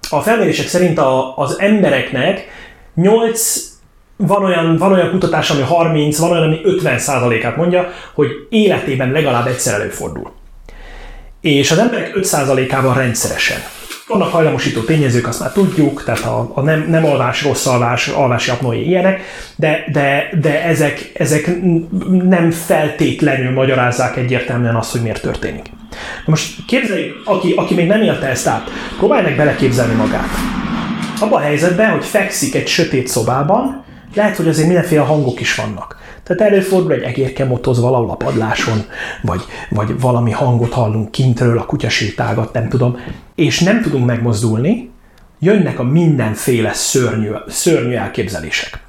a felmérések szerint a, az embereknek 8 van olyan, van olyan kutatás, ami 30, van olyan, ami 50 százalékát mondja, hogy életében legalább egyszer előfordul. És az emberek 5 százalékában rendszeresen. Vannak hajlamosító tényezők, azt már tudjuk, tehát a, a nem, nem alvás, rossz alvás, alvási apnoé ilyenek, de, de, de ezek, ezek nem feltétlenül magyarázzák egyértelműen azt, hogy miért történik. Na most képzeljük, aki, aki még nem élte ezt át, próbálj meg beleképzelni magát. Abban a helyzetben, hogy fekszik egy sötét szobában, lehet, hogy azért mindenféle hangok is vannak. Tehát előfordul egy egérke motoz valahol a padláson, vagy, vagy valami hangot hallunk kintről, a kutya sétálgat, nem tudom, és nem tudunk megmozdulni, jönnek a mindenféle szörnyű, szörnyű elképzelések.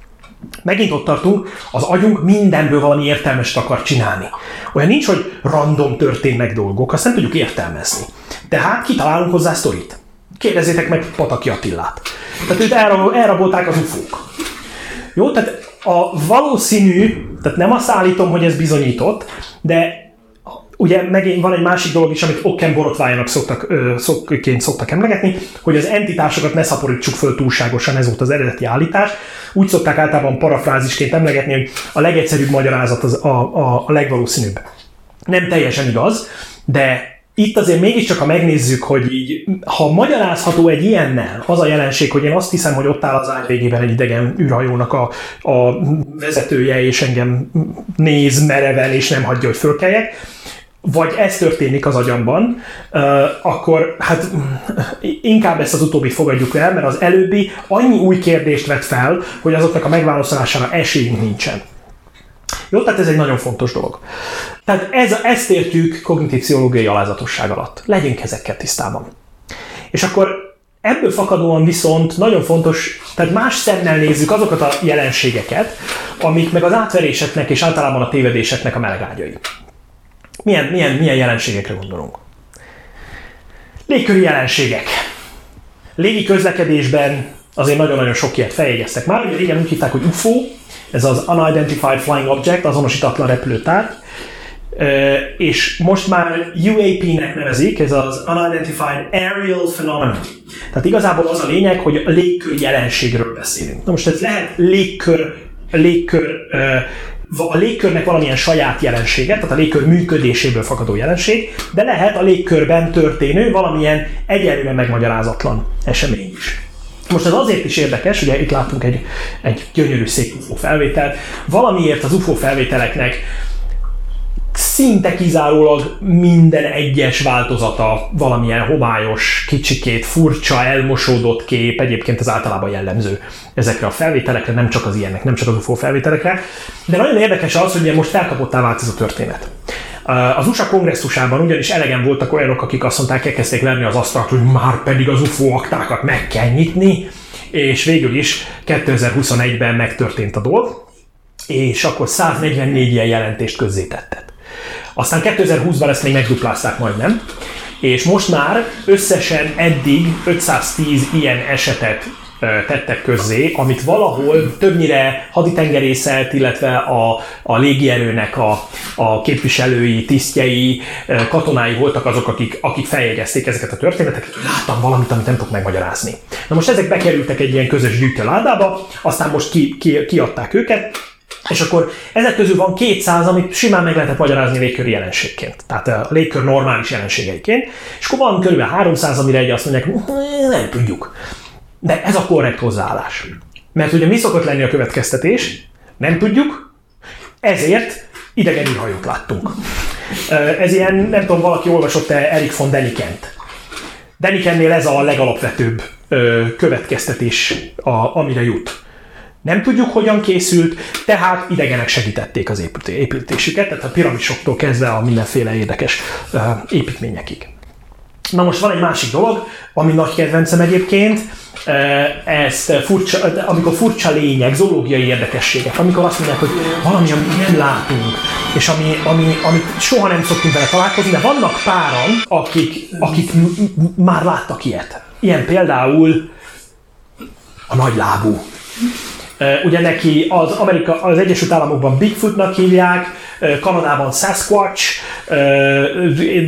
Megint ott tartunk, az agyunk mindenből valami értelmeset akar csinálni. Olyan nincs, hogy random történnek dolgok, azt nem tudjuk értelmezni. Tehát kitalálunk hozzá sztorit. Kérdezzétek meg Pataki Attillát. Tehát őt elrabolták az ufók. Jó, tehát a valószínű, tehát nem azt állítom, hogy ez bizonyított, de ugye megint van egy másik dolog is, amit Okken borotvájának szoktak, ö, szokként szoktak emlegetni, hogy az entitásokat ne szaporítsuk föl túlságosan, ez volt az eredeti állítás. Úgy szokták általában parafrázisként emlegetni, hogy a legegyszerűbb magyarázat az a, a, a legvalószínűbb. Nem teljesen igaz, de itt azért mégiscsak, ha megnézzük, hogy így, ha magyarázható egy ilyennel az a jelenség, hogy én azt hiszem, hogy ott áll az ágy végében egy idegen űrhajónak a, a vezetője, és engem néz mereven, és nem hagyja, hogy fölkeljek, vagy ez történik az agyamban, akkor hát inkább ezt az utóbbi fogadjuk el, mert az előbbi annyi új kérdést vet fel, hogy azoknak a megválaszolására esélyünk nincsen. Jó, tehát ez egy nagyon fontos dolog. Tehát ez, ezt értjük kognitív pszichológiai alázatosság alatt. Legyünk ezekkel tisztában. És akkor ebből fakadóan viszont nagyon fontos, tehát más szemmel nézzük azokat a jelenségeket, amik meg az átveréseknek és általában a tévedéseknek a melegágyai. Milyen, milyen, milyen jelenségekre gondolunk? Légköri jelenségek. Légi közlekedésben azért nagyon-nagyon sok ilyet feljegyeztek már. Ugye régen úgy hívták, hogy UFO, ez az Unidentified Flying Object, azonosítatlan repülőtárgy, és most már UAP-nek nevezik, ez az Unidentified Aerial Phenomenon. Tehát igazából az a lényeg, hogy a légkör jelenségről beszélünk. Na most ez lehet légkör, légkör a légkörnek valamilyen saját jelensége, tehát a légkör működéséből fakadó jelenség, de lehet a légkörben történő valamilyen egyelőre megmagyarázatlan esemény is. Most ez azért is érdekes, ugye itt látunk egy, egy gyönyörű szép UFO felvételt, valamiért az UFO felvételeknek szinte kizárólag minden egyes változata valamilyen homályos, kicsikét furcsa, elmosódott kép, egyébként ez általában jellemző ezekre a felvételekre, nem csak az ilyenek, nem csak az UFO felvételekre. De nagyon érdekes az, hogy most felkapottá vált ez a történet. Az USA kongresszusában ugyanis elegen voltak olyanok, akik azt mondták, elkezdték lenni az asztalt, hogy már pedig az UFO aktákat meg kell nyitni, és végül is 2021-ben megtörtént a dolog, és akkor 144 ilyen jelentést közzétettek. Aztán 2020-ban ezt még megduplázták majdnem, és most már összesen eddig 510 ilyen esetet tettek közzé, amit valahol többnyire haditengerészet, illetve a, a légierőnek a, a képviselői, tisztjei, katonái voltak azok, akik, akik feljegyezték ezeket a történeteket, hogy láttam valamit, amit nem tudok megmagyarázni. Na most ezek bekerültek egy ilyen közös gyűjtőládába, aztán most ki, ki, kiadták őket, és akkor ezek közül van 200, amit simán meg lehetett magyarázni légköri jelenségként. Tehát a légkör normális jelenségeiként. És akkor van körülbelül 300, amire egy azt mondják, nem tudjuk. De ez a korrekt hozzáállás. Mert ugye mi szokott lenni a következtetés? Nem tudjuk, ezért idegen űrhajót láttunk. Ez ilyen, nem tudom, valaki olvasott-e Erik von Denikent. Denikennél ez a legalapvetőbb következtetés, a, amire jut. Nem tudjuk, hogyan készült, tehát idegenek segítették az építésüket, tehát a piramisoktól kezdve a mindenféle érdekes építményekig. Na most van egy másik dolog, ami nagy kedvencem egyébként, ezt furcsa, amikor furcsa lények, zoológiai érdekességek, amikor azt mondják, hogy valami, amit nem látunk, és ami, ami, amit soha nem szoktunk vele találkozni, de vannak páran, akik, akik már láttak ilyet. Ilyen például a nagylábú. Ugye neki az, Amerika, az Egyesült Államokban Bigfootnak hívják, Kanadában Sasquatch,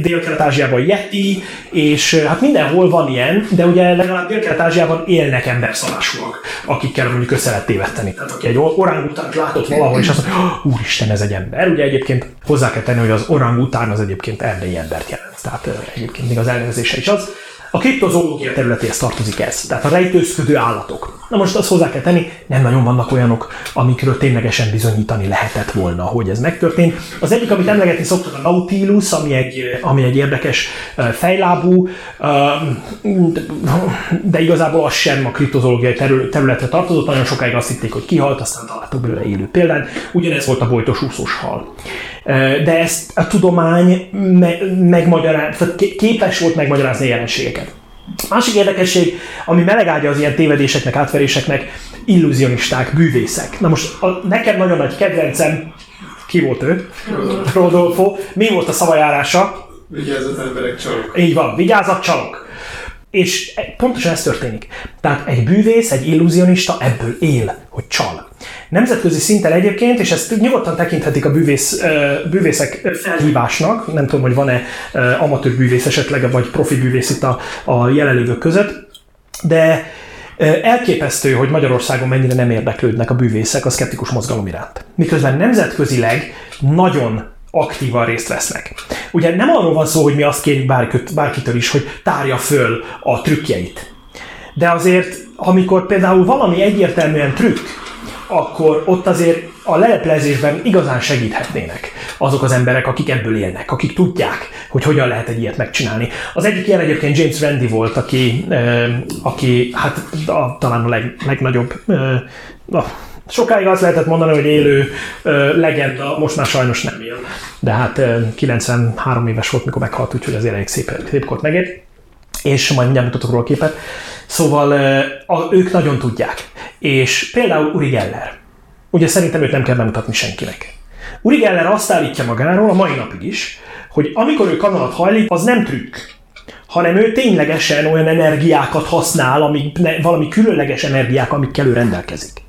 Dél-Kelet-Ázsiában Yeti, és hát mindenhol van ilyen, de ugye legalább Dél-Kelet-Ázsiában élnek emberszalásúak, akikkel mondjuk össze lehet tévedteni. Tehát aki egy orangután látott valahol, és azt mondja, úristen, ez egy ember. Ugye egyébként hozzá kell tenni, hogy az orangután az egyébként erdélyi embert jelent. Tehát egyébként még az elnevezése is az. A kriptozoológia területéhez tartozik ez, tehát a rejtőzködő állatok. Na most azt hozzá kell tenni, nem nagyon vannak olyanok, amikről ténylegesen bizonyítani lehetett volna, hogy ez megtörtént. Az egyik, amit emlegetni szoktak, a Nautilus, ami egy, ami egy érdekes fejlábú, de igazából az sem a kriptozoológiai területre tartozott, nagyon sokáig azt hitték, hogy kihalt, aztán találtak belőle élő példát. Ugyanez volt a bojtos úszós hal de ezt a tudomány megmagyaráz, képes volt megmagyarázni a jelenségeket. Másik érdekesség, ami melegágya az ilyen tévedéseknek, átveréseknek, illúzionisták, bűvészek. Na most a, nekem nagyon nagy kedvencem, ki volt ő? Rodolfo. Mi volt a szavajárása? Vigyázat emberek csalok. Így van, vigyázat csalok. És pontosan ez történik. Tehát egy bűvész, egy illúzionista ebből él, hogy csal. Nemzetközi szinten egyébként, és ezt nyugodtan tekinthetik a bűvész, bűvészek felhívásnak, nem tudom, hogy van-e amatőr bűvész esetleg, vagy profi bűvész itt a, a jelenlévők között, de Elképesztő, hogy Magyarországon mennyire nem érdeklődnek a bűvészek a szkeptikus mozgalom iránt. Miközben nemzetközileg nagyon aktívan részt vesznek. Ugye nem arról van szó, hogy mi azt kérjük bárkit, bárkitől is, hogy tárja föl a trükkjeit. De azért, amikor például valami egyértelműen trükk, akkor ott azért a leleplezésben igazán segíthetnének azok az emberek, akik ebből élnek, akik tudják, hogy hogyan lehet egy ilyet megcsinálni. Az egyik ilyen egyébként James Randi volt, aki, aki hát a, talán a leg, legnagyobb Sokáig azt lehetett mondani, hogy élő ö, legenda, most már sajnos nem él. De hát ö, 93 éves volt, mikor meghalt, úgyhogy azért elég szép, szép kort megért. És majd mindjárt mutatok róla képet. Szóval ö, a, ők nagyon tudják. És például Uri Geller. Ugye szerintem őt nem kell bemutatni senkinek. Uri Geller azt állítja magáról a mai napig is, hogy amikor ő kanalat hajlik, az nem trükk, hanem ő ténylegesen olyan energiákat használ, amik, ne, valami különleges energiák, amikkel ő rendelkezik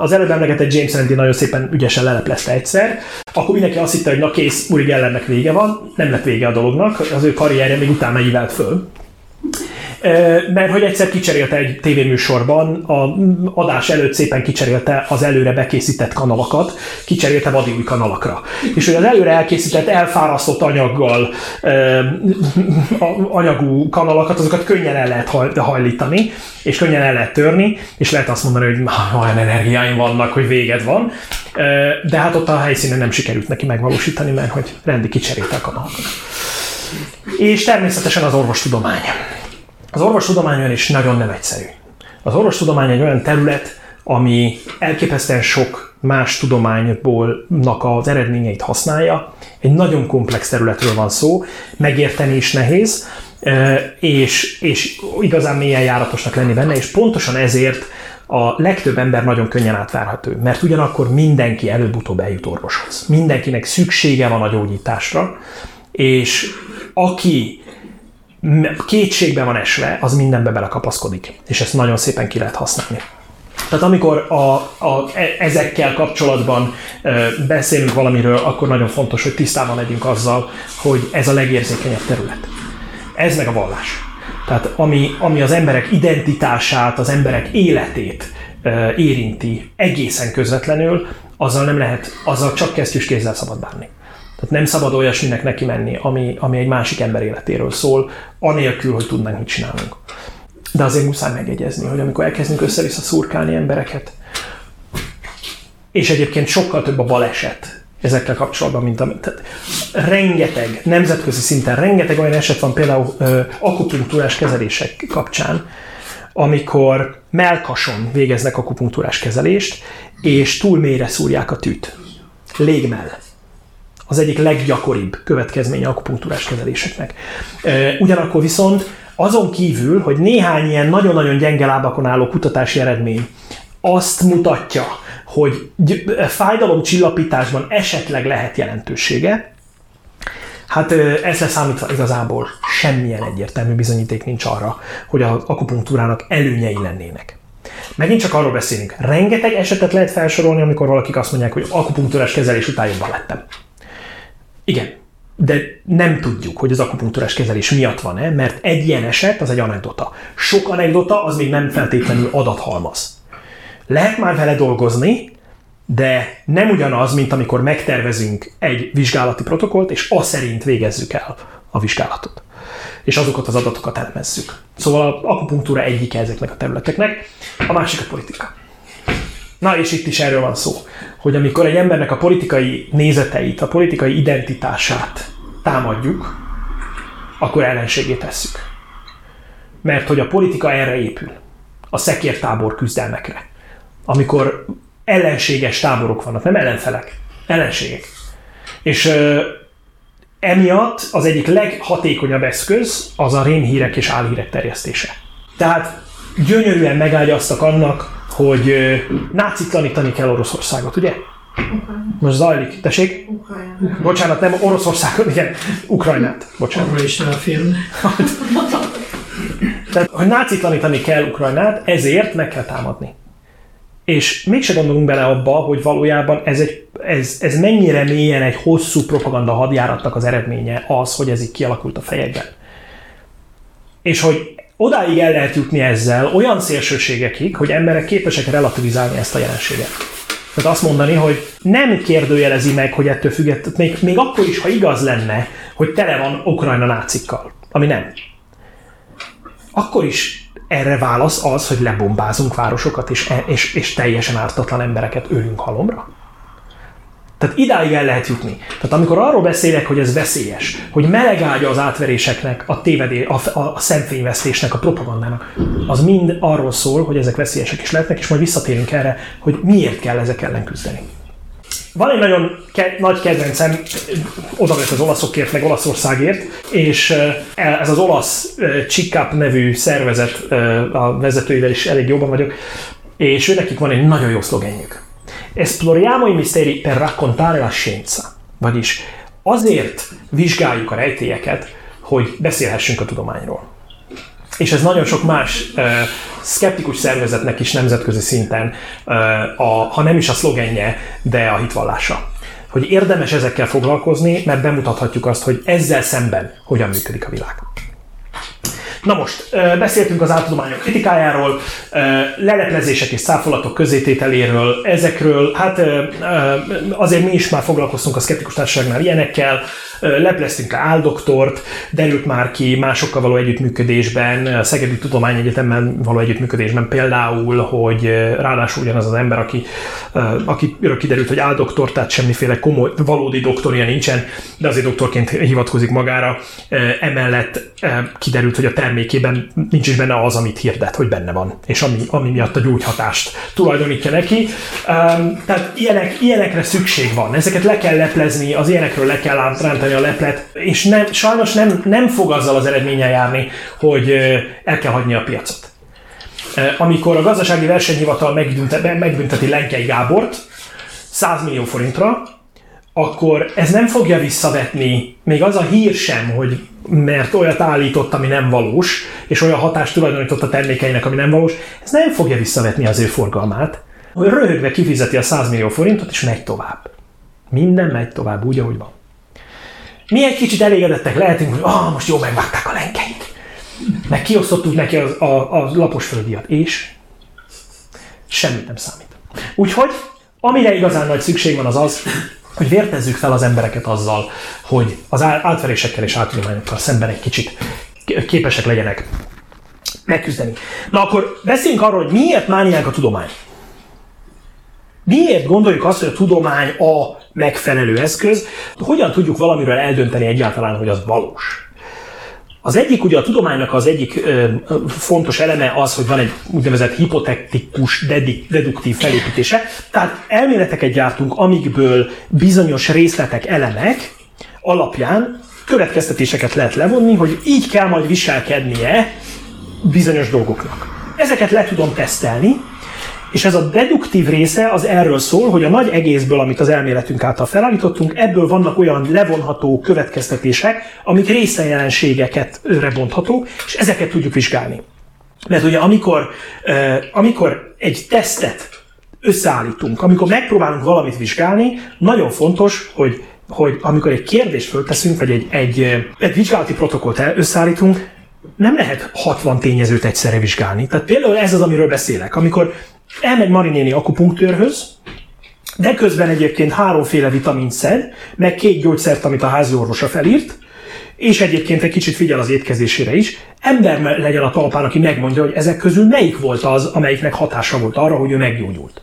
az előbb emlegetett James Randi nagyon szépen ügyesen leleplezte egyszer, akkor mindenki azt hitte, hogy na kész, Uri Gellernek vége van, nem lett vége a dolognak, az ő karrierje még utána ívelt föl mert hogy egyszer kicserélte egy tévéműsorban, a adás előtt szépen kicserélte az előre bekészített kanalakat, kicserélte vadi új kanalakra. És hogy az előre elkészített, elfárasztott anyaggal anyagú kanalakat, azokat könnyen el lehet hajlítani, és könnyen el lehet törni, és lehet azt mondani, hogy olyan energiáim vannak, hogy véged van. De hát ott a helyszínen nem sikerült neki megvalósítani, mert hogy rendi kicserélte a kanalakat. És természetesen az orvostudomány. Az orvostudomány is nagyon nem egyszerű. Az orvostudomány egy olyan terület, ami elképesztően sok más tudományból az eredményeit használja. Egy nagyon komplex területről van szó, megérteni is nehéz, és, és igazán mélyen járatosnak lenni benne, és pontosan ezért a legtöbb ember nagyon könnyen átvárható, mert ugyanakkor mindenki előbb-utóbb eljut orvoshoz. Mindenkinek szüksége van a gyógyításra, és aki kétségbe van esve, az mindenbe belekapaszkodik, és ezt nagyon szépen ki lehet használni. Tehát amikor a, a, e, ezekkel kapcsolatban e, beszélünk valamiről, akkor nagyon fontos, hogy tisztában legyünk azzal, hogy ez a legérzékenyebb terület. Ez meg a vallás. Tehát ami, ami az emberek identitását, az emberek életét e, érinti egészen közvetlenül, azzal nem lehet, azzal csak kesztyűs kézzel szabad bánni. Tehát nem szabad olyasminek neki menni, ami, ami egy másik ember életéről szól, anélkül, hogy tudnánk, mit csinálunk. De azért muszáj megjegyezni, hogy amikor elkezdünk össze-vissza szurkálni embereket, és egyébként sokkal több a baleset ezekkel kapcsolatban, mint amit. Tehát rengeteg, nemzetközi szinten rengeteg olyan eset van például ö, akupunktúrás kezelések kapcsán, amikor melkason végeznek akupunktúrás kezelést, és túl mélyre szúrják a tűt. Légmell az egyik leggyakoribb következménye akupunktúrás kezeléseknek. Ugyanakkor viszont azon kívül, hogy néhány ilyen nagyon-nagyon gyenge lábakon álló kutatási eredmény azt mutatja, hogy gy- fájdalomcsillapításban esetleg lehet jelentősége, Hát ö, ez leszámítva igazából semmilyen egyértelmű bizonyíték nincs arra, hogy az akupunktúrának előnyei lennének. Megint csak arról beszélünk, rengeteg esetet lehet felsorolni, amikor valakik azt mondják, hogy akupunktúrás kezelés után jobban lettem. Igen, de nem tudjuk, hogy az akupunktúrás kezelés miatt van-e, mert egy ilyen eset az egy anekdota. Sok anekdota az még nem feltétlenül adathalmaz. Lehet már vele dolgozni, de nem ugyanaz, mint amikor megtervezünk egy vizsgálati protokollt, és azt szerint végezzük el a vizsgálatot. És azokat az adatokat elemezzük. Szóval akupunktúra egyike ezeknek a területeknek, a másik a politika. Na, és itt is erről van szó, hogy amikor egy embernek a politikai nézeteit, a politikai identitását támadjuk, akkor ellenségét tesszük. Mert hogy a politika erre épül. A szekértábor küzdelmekre. Amikor ellenséges táborok vannak, nem ellenfelek, ellenségek. És ö, emiatt az egyik leghatékonyabb eszköz az a rémhírek és álhírek terjesztése. Tehát gyönyörűen megágyaztak annak, hogy ö, nácitlanítani kell Oroszországot, ugye? Most zajlik. Tessék? Bocsánat, nem Oroszországot, igen, Ukrajnát. Bocsánat. Arra is elférne. Tehát, hogy nácitlanítani kell Ukrajnát, ezért meg kell támadni. És mégse gondolunk bele abba, hogy valójában ez, egy, ez, ez mennyire mélyen egy hosszú propaganda hadjáratnak az eredménye az, hogy ez így kialakult a fejekben. És hogy odáig el lehet jutni ezzel olyan szélsőségekig, hogy emberek képesek relativizálni ezt a jelenséget. Tehát azt mondani, hogy nem kérdőjelezi meg, hogy ettől függetlenül, még, még akkor is, ha igaz lenne, hogy tele van Ukrajna nácikkal, ami nem. Akkor is erre válasz az, hogy lebombázunk városokat, és, és, és teljesen ártatlan embereket ölünk halomra? Tehát idáig el lehet jutni. Tehát amikor arról beszélek, hogy ez veszélyes, hogy melegágya az átveréseknek, a tévedé, a, a, a szemfényvesztésnek, a propagandának, az mind arról szól, hogy ezek veszélyesek is lehetnek, és majd visszatérünk erre, hogy miért kell ezek ellen küzdeni. Van egy nagyon ke- nagy kedvencem, oda vagyok az olaszokért, meg Olaszországért, és eh, ez az olasz CICAP nevű szervezet, a vezetőivel is elég jobban vagyok, és ő nekik van egy nagyon jó szlogenjük. Esploriamo i misteri per raccontare la scienza. Vagyis azért vizsgáljuk a rejtélyeket, hogy beszélhessünk a tudományról. És ez nagyon sok más uh, szkeptikus szervezetnek is nemzetközi szinten, uh, a, ha nem is a szlogenje, de a hitvallása. Hogy érdemes ezekkel foglalkozni, mert bemutathatjuk azt, hogy ezzel szemben hogyan működik a világ. Na most, beszéltünk az áltudományok kritikájáról, leleplezések és száfolatok közétételéről, ezekről, hát azért mi is már foglalkoztunk a szkeptikus társaságnál ilyenekkel, lepleztünk le áldoktort, derült már ki másokkal való együttműködésben, a Szegedi Tudományegyetemmel való együttműködésben például, hogy ráadásul ugyanaz az ember, aki, akiről kiderült, hogy áldoktor, tehát semmiféle komoly, valódi doktorja nincsen, de azért doktorként hivatkozik magára, emellett kiderült, hogy a termékében nincs is benne az, amit hirdet, hogy benne van, és ami, ami miatt a gyógyhatást tulajdonítja neki. Tehát ilyenek, ilyenekre szükség van, ezeket le kell leplezni, az ilyenekről le kell rántani a leplet, és nem, sajnos nem, nem fog azzal az eredménnyel járni, hogy el kell hagyni a piacot. Amikor a gazdasági versenyhivatal megbünteti Lenkei Gábort 100 millió forintra, akkor ez nem fogja visszavetni még az a hír sem, hogy mert olyat állított, ami nem valós, és olyan hatást tulajdonított a termékeinek, ami nem valós, ez nem fogja visszavetni az ő forgalmát, röhögve kifizeti a 100 millió forintot, és megy tovább. Minden megy tovább úgy, ahogy van. Mi egy kicsit elégedettek lehetünk, hogy ah, most jó megvágták a lenkeit. Meg kiosztottuk neki a, a, a lapos földíjat, és semmit nem számít. Úgyhogy, amire igazán nagy szükség van az az, hogy vértezzük fel az embereket azzal, hogy az átverésekkel és áttudományokkal szemben egy kicsit képesek legyenek megküzdeni. Na akkor beszéljünk arról, hogy miért mániánk a tudomány. Miért gondoljuk azt, hogy a tudomány a megfelelő eszköz? Hogyan tudjuk valamiről eldönteni egyáltalán, hogy az valós? Az egyik, ugye a tudománynak az egyik ö, fontos eleme az, hogy van egy úgynevezett hipotetikus deduktív felépítése. Tehát elméleteket gyártunk, amikből bizonyos részletek, elemek alapján következtetéseket lehet levonni, hogy így kell majd viselkednie bizonyos dolgoknak. Ezeket le tudom tesztelni, és ez a deduktív része az erről szól, hogy a nagy egészből, amit az elméletünk által felállítottunk, ebből vannak olyan levonható következtetések, amik részejelenségeket bonthatók, és ezeket tudjuk vizsgálni. Mert ugye amikor, amikor egy tesztet összeállítunk, amikor megpróbálunk valamit vizsgálni, nagyon fontos, hogy, hogy amikor egy kérdést fölteszünk, vagy egy, egy, egy vizsgálati protokollt összeállítunk, nem lehet 60 tényezőt egyszerre vizsgálni. Tehát például ez az, amiről beszélek. Amikor elmegy Marinéni akupunktőrhöz, de közben egyébként háromféle vitamint szed, meg két gyógyszert, amit a házi orvosa felírt, és egyébként egy kicsit figyel az étkezésére is, ember legyen a talpán, aki megmondja, hogy ezek közül melyik volt az, amelyiknek hatása volt arra, hogy ő meggyógyult.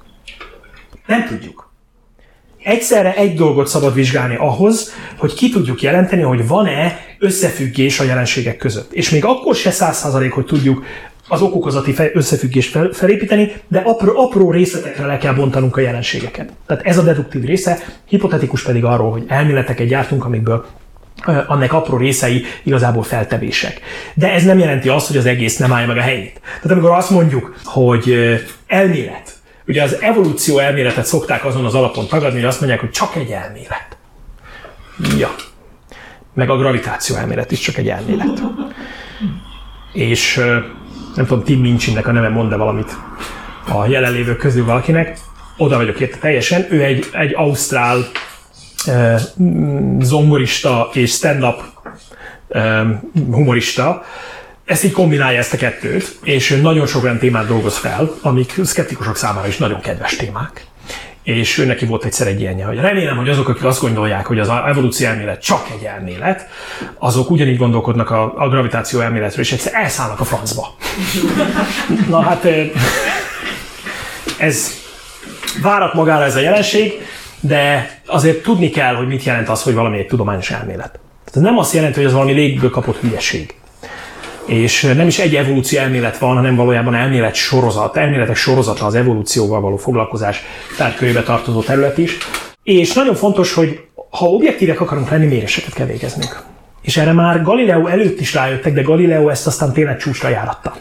Nem tudjuk. Egyszerre egy dolgot szabad vizsgálni ahhoz, hogy ki tudjuk jelenteni, hogy van-e összefüggés a jelenségek között. És még akkor se száz százalék, hogy tudjuk az okokozati összefüggést fel, felépíteni, de apró, apró részletekre le kell bontanunk a jelenségeket. Tehát ez a deduktív része, hipotetikus pedig arról, hogy elméleteket gyártunk, amikből annak apró részei igazából feltevések. De ez nem jelenti azt, hogy az egész nem állja meg a helyét. Tehát amikor azt mondjuk, hogy elmélet, ugye az evolúció elméletet szokták azon az alapon tagadni, hogy azt mondják, hogy csak egy elmélet. Ja. Meg a gravitáció elmélet is csak egy elmélet. És nem tudom, Tim Minchinnek a neve mond valamit a jelenlévők közül valakinek, oda vagyok érte teljesen, ő egy, egy ausztrál eh, zongorista és stand-up eh, humorista, ezt így kombinálja ezt a kettőt, és nagyon sok olyan témát dolgoz fel, amik szkeptikusok számára is nagyon kedves témák és ő neki volt egyszer egy ilyenje, hogy remélem, hogy azok, akik azt gondolják, hogy az evolúció elmélet csak egy elmélet, azok ugyanígy gondolkodnak a, a gravitáció elméletről, és egyszer elszállnak a francba. Na hát ez várat magára ez a jelenség, de azért tudni kell, hogy mit jelent az, hogy valami egy tudományos elmélet. Tehát ez nem azt jelenti, hogy az valami légből kapott hülyeség és nem is egy evolúció elmélet van, hanem valójában elmélet sorozat, elméletek sorozata az evolúcióval való foglalkozás tárgykörébe tartozó terület is. És nagyon fontos, hogy ha objektívek akarunk lenni, méréseket kell végeznünk. És erre már Galileo előtt is rájöttek, de Galileo ezt aztán tényleg csúcsra járatta.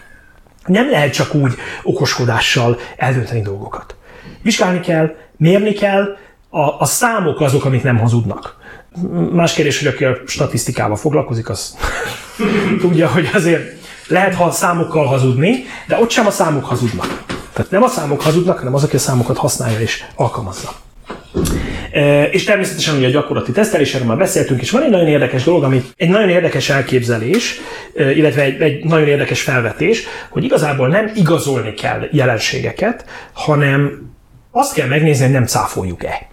Nem lehet csak úgy okoskodással eldönteni dolgokat. Vizsgálni kell, mérni kell, a, a számok azok, amik nem hazudnak. Más kérdés, hogy aki a statisztikával foglalkozik, az tudja, hogy azért lehet ha számokkal hazudni, de ott sem a számok hazudnak. Tehát nem a számok hazudnak, hanem az, aki a számokat használja és alkalmazza. E, és természetesen ugye a gyakorlati tesztelésről már beszéltünk, és van egy nagyon érdekes dolog, ami egy nagyon érdekes elképzelés, e, illetve egy, egy nagyon érdekes felvetés, hogy igazából nem igazolni kell jelenségeket, hanem azt kell megnézni, hogy nem cáfoljuk-e.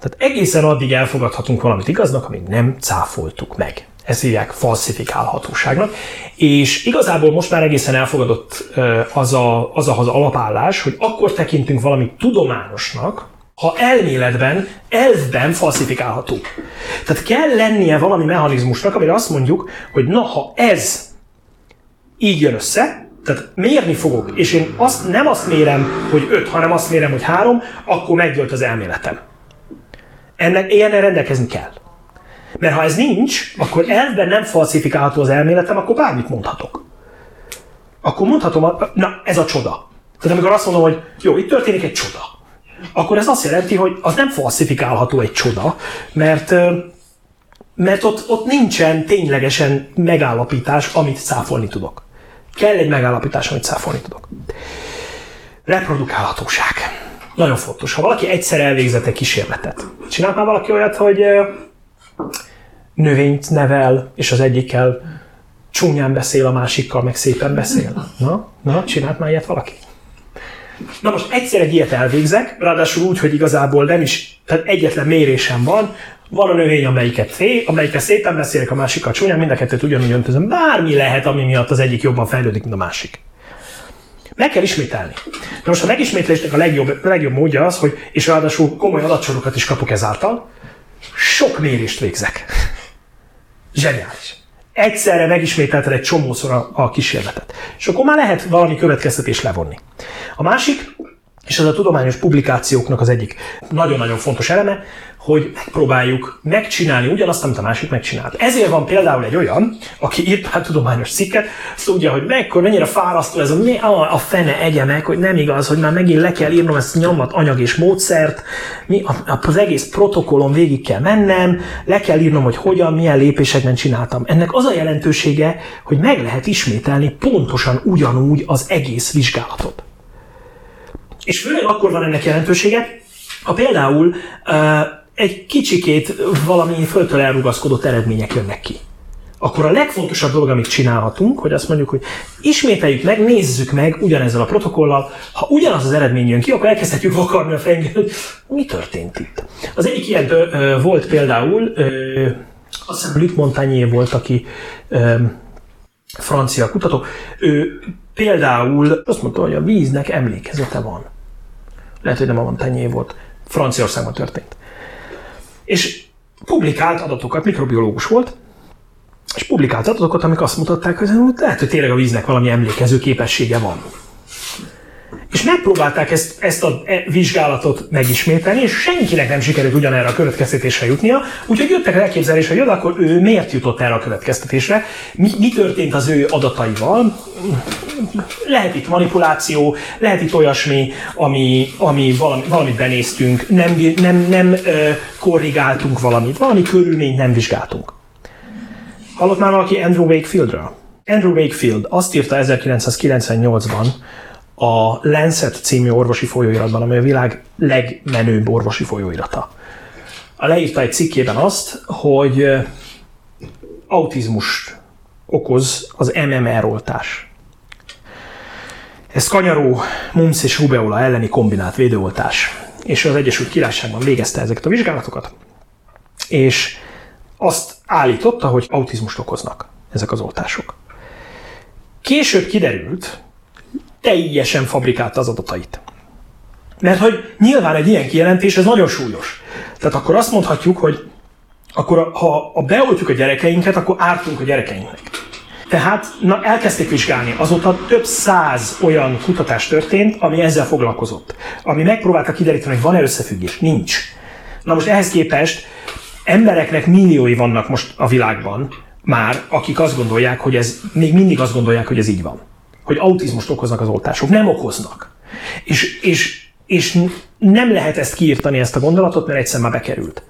Tehát egészen addig elfogadhatunk valamit igaznak, amíg nem cáfoltuk meg. Ezt hívják falsifikálhatóságnak. És igazából most már egészen elfogadott az, a, az, a, az alapállás, hogy akkor tekintünk valamit tudományosnak, ha elméletben, elvben falsifikálható. Tehát kell lennie valami mechanizmusnak, amire azt mondjuk, hogy na, ha ez így jön össze, tehát mérni fogok, és én azt, nem azt mérem, hogy 5, hanem azt mérem, hogy 3, akkor megdőlt az elméletem. Ennek ilyen rendelkezni kell. Mert ha ez nincs, akkor elvben nem falsifikálható az elméletem, akkor bármit mondhatok. Akkor mondhatom, na ez a csoda. Tehát amikor azt mondom, hogy jó, itt történik egy csoda, akkor ez azt jelenti, hogy az nem falsifikálható egy csoda, mert mert ott, ott nincsen ténylegesen megállapítás, amit száfolni tudok. Kell egy megállapítás, amit száfolni tudok. Reprodukálhatóság. Nagyon fontos. Ha valaki egyszer elvégzett egy kísérletet, csinált már valaki olyat, hogy növényt nevel, és az egyikkel csúnyán beszél, a másikkal meg szépen beszél. Na, na, csinált már ilyet valaki? Na most egyszer egy ilyet elvégzek, ráadásul úgy, hogy igazából nem is, tehát egyetlen mérésem van, van a növény, amelyiket, fé, amelyiket szépen beszélek, a másikkal csúnyán, mind a kettőt ugyanúgy öntözöm. Bármi lehet, ami miatt az egyik jobban fejlődik, mint a másik. Meg kell ismételni. Na most a megismétlésnek a legjobb, a legjobb módja az, hogy, és ráadásul komoly adatsorokat is kapok ezáltal, sok mérést végzek. Zseniális. egyszerre megismételted egy csomószor a, a kísérletet. És akkor már lehet valami következtetés levonni. A másik, és ez a tudományos publikációknak az egyik nagyon-nagyon fontos eleme, hogy megpróbáljuk megcsinálni ugyanazt, amit a másik megcsinált. Ezért van például egy olyan, aki írt pár tudományos cikket, tudja, hogy mekkor, mennyire fárasztó ez a, a, fene egye hogy nem igaz, hogy már megint le kell írnom ezt nyomat anyag és módszert, mi, az egész protokollon végig kell mennem, le kell írnom, hogy hogyan, milyen lépésekben csináltam. Ennek az a jelentősége, hogy meg lehet ismételni pontosan ugyanúgy az egész vizsgálatot. És főleg akkor van ennek jelentősége, ha például egy kicsikét valami földtől elrugaszkodott eredmények jönnek ki. Akkor a legfontosabb dolog, amit csinálhatunk, hogy azt mondjuk, hogy ismételjük meg, nézzük meg ugyanezzel a protokollal, ha ugyanaz az eredmény jön ki, akkor elkezdhetjük vakarni a fejünket, hogy mi történt itt. Az egyik ilyen ö, volt például, ö, azt hiszem Luc Montagnier volt, aki ö, francia kutató, ő például azt mondta, hogy a víznek emlékezete van. Lehet, hogy nem a Montagnier volt. Franciaországban történt. És publikált adatokat, mikrobiológus volt, és publikált adatokat, amik azt mutatták, hogy lehet, hogy tényleg a víznek valami emlékező képessége van. És megpróbálták ezt, ezt a e, vizsgálatot megismételni, és senkinek nem sikerült ugyanerre a következtetésre jutnia, úgyhogy jöttek elképzelésre, hogy akkor ő miért jutott erre a következtetésre, mi, mi történt az ő adataival, lehet itt manipuláció, lehet itt olyasmi, ami, ami valami, valamit benéztünk, nem, nem, nem korrigáltunk valamit, valami körülményt nem vizsgáltunk. Hallott már valaki Andrew Wakefieldről? Andrew Wakefield azt írta 1998-ban, a Lancet című orvosi folyóiratban, ami a világ legmenőbb orvosi folyóirata. A leírta egy cikkében azt, hogy autizmust okoz az MMR oltás. Ez kanyaró, mumps és rubeola elleni kombinált védőoltás. És az Egyesült Királyságban végezte ezeket a vizsgálatokat, és azt állította, hogy autizmust okoznak ezek az oltások. Később kiderült, teljesen fabrikálta az adatait. Mert hogy nyilván egy ilyen kijelentés, ez nagyon súlyos. Tehát akkor azt mondhatjuk, hogy akkor ha, ha beoltjuk a gyerekeinket, akkor ártunk a gyerekeinknek. Tehát na, elkezdték vizsgálni. Azóta több száz olyan kutatás történt, ami ezzel foglalkozott. Ami megpróbálta kideríteni, hogy van-e összefüggés. Nincs. Na most ehhez képest embereknek milliói vannak most a világban már, akik azt gondolják, hogy ez, még mindig azt gondolják, hogy ez így van hogy autizmust okoznak az oltások. Nem okoznak. És, és, és nem lehet ezt kiírtani, ezt a gondolatot, mert egyszer már bekerült.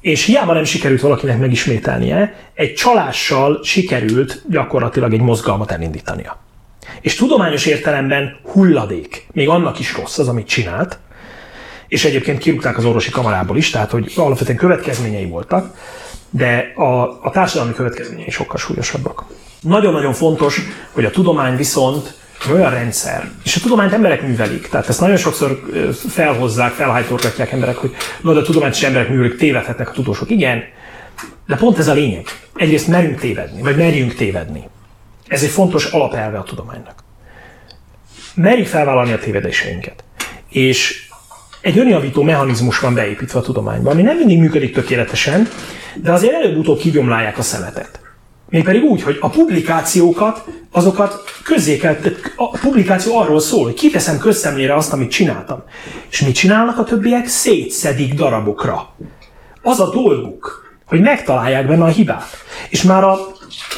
És hiába nem sikerült valakinek megismételnie, egy csalással sikerült gyakorlatilag egy mozgalmat elindítania. És tudományos értelemben hulladék, még annak is rossz az, amit csinált, és egyébként kirúgták az orvosi kamarából is, tehát hogy alapvetően következményei voltak, de a, a társadalmi következményei sokkal súlyosabbak. Nagyon-nagyon fontos, hogy a tudomány viszont olyan rendszer, és a tudományt emberek művelik. Tehát ezt nagyon sokszor felhozzák, felhajtorgatják emberek, hogy no, de a tudományt is emberek művelik, tévedhetnek a tudósok. Igen, de pont ez a lényeg. Egyrészt merünk tévedni, vagy merjünk tévedni. Ez egy fontos alapelve a tudománynak. Merjük felvállalni a tévedéseinket. És egy önjavító mechanizmus van beépítve a tudományban, ami nem mindig működik tökéletesen, de azért előbb-utóbb kigyomlálják a szemetet. Mégpedig úgy, hogy a publikációkat, azokat közzé kell, a publikáció arról szól, hogy kiteszem közszemlére azt, amit csináltam. És mit csinálnak a többiek? Szétszedik darabokra. Az a dolguk, hogy megtalálják benne a hibát. És már a,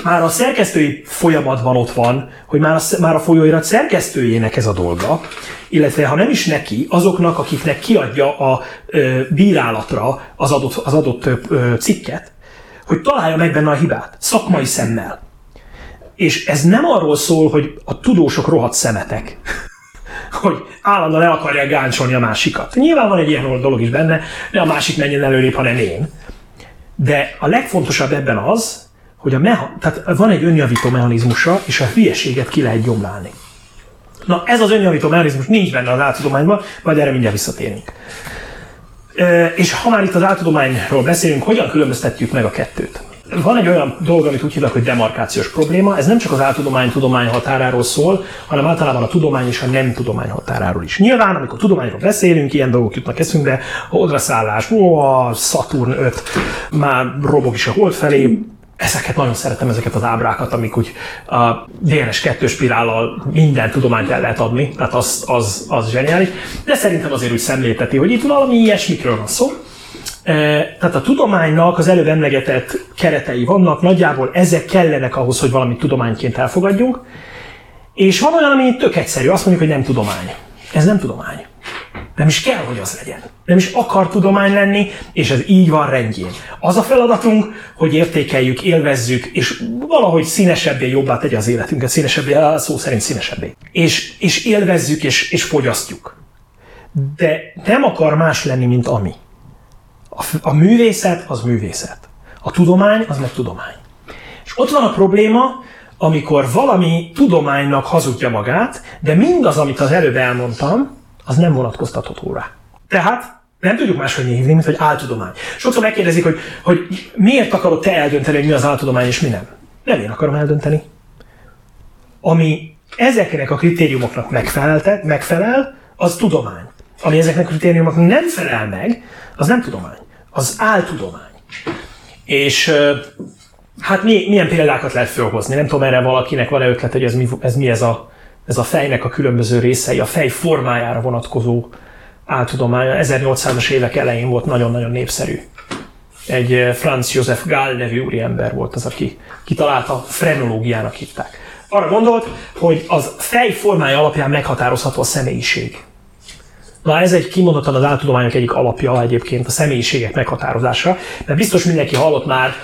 már a szerkesztői folyamatban ott van, hogy már a, már a folyóirat szerkesztőjének ez a dolga, illetve ha nem is neki, azoknak, akiknek kiadja a ö, bírálatra az adott, az adott ö, cikket, hogy találja meg benne a hibát, szakmai szemmel. És ez nem arról szól, hogy a tudósok rohadt szemetek, hogy állandóan el akarják gáncsolni a másikat. Nyilván van egy ilyen dolog is benne, de a másik menjen előrébb, hanem én. De a legfontosabb ebben az, hogy a meha- tehát van egy önjavító mechanizmusa, és a hülyeséget ki lehet gyomlálni. Na, ez az önjavító mechanizmus nincs benne az áltudományban, majd erre mindjárt visszatérünk. És ha már itt az áltudományról beszélünk, hogyan különböztetjük meg a kettőt? Van egy olyan dolog, amit úgy hívnak, hogy demarkációs probléma. Ez nem csak az áltudomány tudomány határáról szól, hanem általában a tudomány és a nem tudomány határáról is. Nyilván, amikor tudományról beszélünk, ilyen dolgok jutnak eszünkbe, odraszállás, ó, a Saturn 5 már robog is a hold felé, ezeket nagyon szeretem, ezeket az ábrákat, amik úgy a DNS 2 spirállal minden tudományt el lehet adni, tehát az, az, az zseniális, de szerintem azért úgy szemlélteti, hogy itt valami ilyesmikről van szó. E, tehát a tudománynak az előbb emlegetett keretei vannak, nagyjából ezek kellenek ahhoz, hogy valamit tudományként elfogadjunk, és van olyan, ami tök egyszerű, azt mondjuk, hogy nem tudomány. Ez nem tudomány. Nem is kell, hogy az legyen. Nem is akar tudomány lenni, és ez így van rendjén. Az a feladatunk, hogy értékeljük, élvezzük, és valahogy színesebbé, jobbá tegye az életünket, színesebbé, szó szerint színesebbé. És, és élvezzük, és, és fogyasztjuk. De nem akar más lenni, mint ami. A, a művészet az művészet. A tudomány az meg tudomány. És ott van a probléma, amikor valami tudománynak hazudja magát, de mindaz, amit az előbb elmondtam, az nem vonatkoztatható rá. Tehát nem tudjuk máshogy hívni, mint hogy áltudomány. Sokszor megkérdezik, hogy, hogy miért akarod te eldönteni, hogy mi az áltudomány és mi nem. Nem én akarom eldönteni. Ami ezeknek a kritériumoknak megfeleltet, megfelel, az tudomány. Ami ezeknek a kritériumoknak nem felel meg, az nem tudomány. Az áltudomány. És hát mi, milyen példákat lehet felhozni? Nem tudom, erre valakinek van-e ötlet, hogy ez mi ez, mi ez a ez a fejnek a különböző részei, a fej formájára vonatkozó áltudománya 1800-as évek elején volt nagyon-nagyon népszerű. Egy eh, Franz Josef Gall nevű úriember volt az, aki kitalálta, frenológiának hívták. Arra gondolt, hogy az fej formája alapján meghatározható a személyiség. Na ez egy kimondottan az áltudományok egyik alapja egyébként a személyiségek meghatározása, mert biztos mindenki hallott már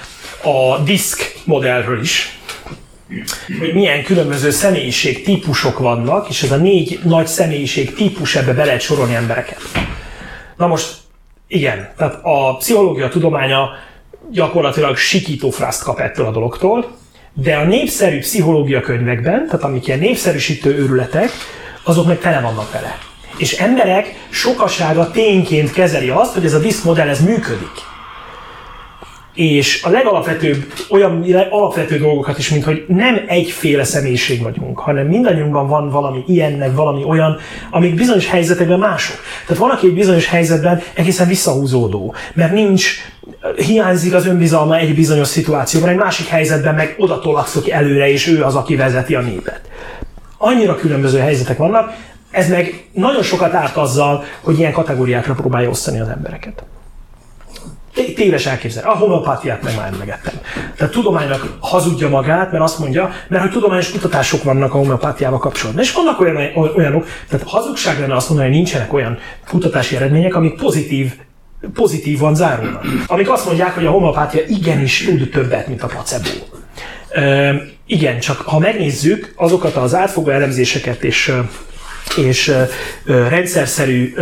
a disk modellről is, hogy milyen különböző személyiség típusok vannak, és ez a négy nagy személyiség típus ebbe be lehet sorolni embereket. Na most, igen, tehát a pszichológia tudománya gyakorlatilag sikító frászt kap ettől a dologtól, de a népszerű pszichológia könyvekben, tehát amik ilyen népszerűsítő őrületek, azok meg tele vannak vele. És emberek sokasága tényként kezeli azt, hogy ez a diszmodell ez működik és a legalapvetőbb, olyan alapvető dolgokat is, mint hogy nem egyféle személyiség vagyunk, hanem mindannyiunkban van valami ilyennek, valami olyan, amik bizonyos helyzetekben mások. Tehát van, aki egy bizonyos helyzetben egészen visszahúzódó, mert nincs, hiányzik az önbizalma egy bizonyos szituációban, egy másik helyzetben meg oda tolakszik előre, és ő az, aki vezeti a népet. Annyira különböző helyzetek vannak, ez meg nagyon sokat árt azzal, hogy ilyen kategóriákra próbálja osztani az embereket téves elképzelés. A homeopátiát meg már emlegettem. Tehát tudománynak hazudja magát, mert azt mondja, mert hogy tudományos kutatások vannak a homeopátiával kapcsolatban. És vannak olyan, olyanok, tehát hazugság lenne azt mondani, hogy nincsenek olyan kutatási eredmények, amik pozitív pozitívan zárulnak. Amik azt mondják, hogy a homeopátia igenis tud többet, mint a placebo. E, igen, csak ha megnézzük azokat az átfogó elemzéseket és és rendszerszerű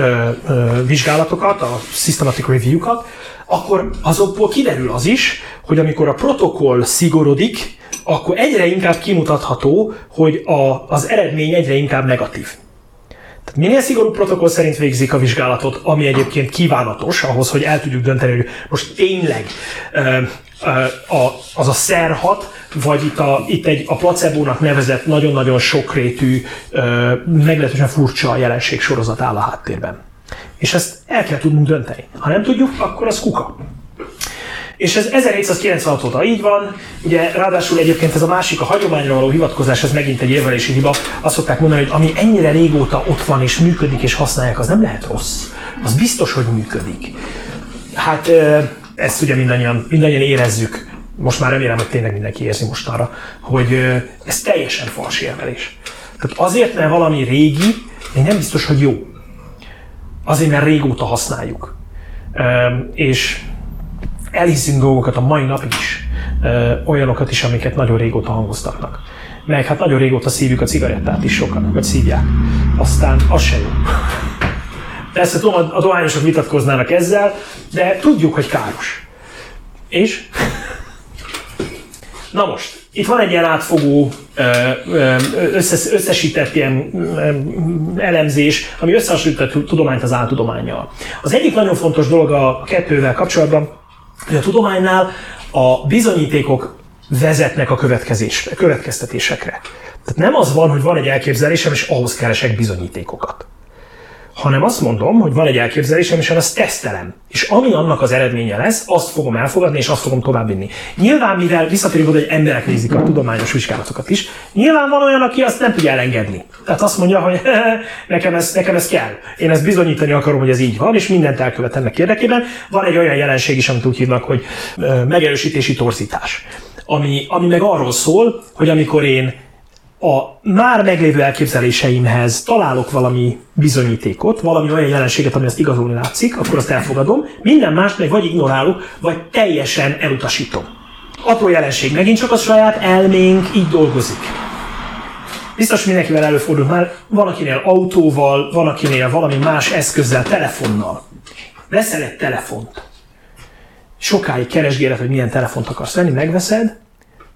vizsgálatokat, a systematic review-kat, akkor azokból kiderül az is, hogy amikor a protokoll szigorodik, akkor egyre inkább kimutatható, hogy a, az eredmény egyre inkább negatív. Tehát minél szigorúbb protokoll szerint végzik a vizsgálatot, ami egyébként kívánatos ahhoz, hogy el tudjuk dönteni, hogy most tényleg az a szerhat, vagy itt, a, itt egy a placebónak nevezett nagyon-nagyon sokrétű, meglehetősen furcsa jelenség sorozat áll a háttérben. És ezt el kell tudnunk dönteni. Ha nem tudjuk, akkor az kuka. És ez 1796 óta így van, ugye ráadásul egyébként ez a másik, a hagyományra való hivatkozás, ez megint egy érvelési hiba. Azt szokták mondani, hogy ami ennyire régóta ott van és működik és használják, az nem lehet rossz. Az biztos, hogy működik. Hát ezt ugye mindannyian, mindannyian érezzük, most már remélem, hogy tényleg mindenki érzi mostanra, hogy ez teljesen fals érvelés. Tehát azért, mert valami régi, még nem biztos, hogy jó. Azért, mert régóta használjuk. És elhiszünk dolgokat a mai napig is, olyanokat is, amiket nagyon régóta hangoztatnak. Meg hát nagyon régóta szívjuk a cigarettát is sokan, vagy szívják. Aztán az se jó. Persze tudom, a dohányosok vitatkoznának ezzel, de tudjuk, hogy káros. És? Na most, itt van egy ilyen átfogó, összes, összesített ilyen elemzés, ami összehasonlítja a tudományt az áltudományjal. Az egyik nagyon fontos dolog a kettővel kapcsolatban, hogy a tudománynál a bizonyítékok vezetnek a következtetésekre. Tehát nem az van, hogy van egy elképzelésem, és ahhoz keresek bizonyítékokat. Hanem azt mondom, hogy van egy elképzelésem, és azt tesztelem. És ami annak az eredménye lesz, azt fogom elfogadni, és azt fogom továbbvinni. Nyilván, mivel visszatérünk oda, hogy emberek nézik a tudományos vizsgálatokat is, nyilván van olyan, aki azt nem tudja elengedni. Tehát azt mondja, hogy nekem ez, nekem ez kell. Én ezt bizonyítani akarom, hogy ez így van, és mindent elkövet ennek érdekében. Van egy olyan jelenség is, amit úgy hívnak, hogy megerősítési torzítás. Ami, ami meg arról szól, hogy amikor én a már meglévő elképzeléseimhez találok valami bizonyítékot, valami olyan jelenséget, ami azt igazolni látszik, akkor azt elfogadom, minden mást meg vagy ignorálok, vagy teljesen elutasítom. Apró jelenség, megint csak a saját elménk így dolgozik. Biztos mindenkivel előfordul már, van akinél autóval, van akinél valami más eszközzel, telefonnal. Veszel egy telefont. Sokáig keresgéled, hogy milyen telefont akarsz venni, megveszed,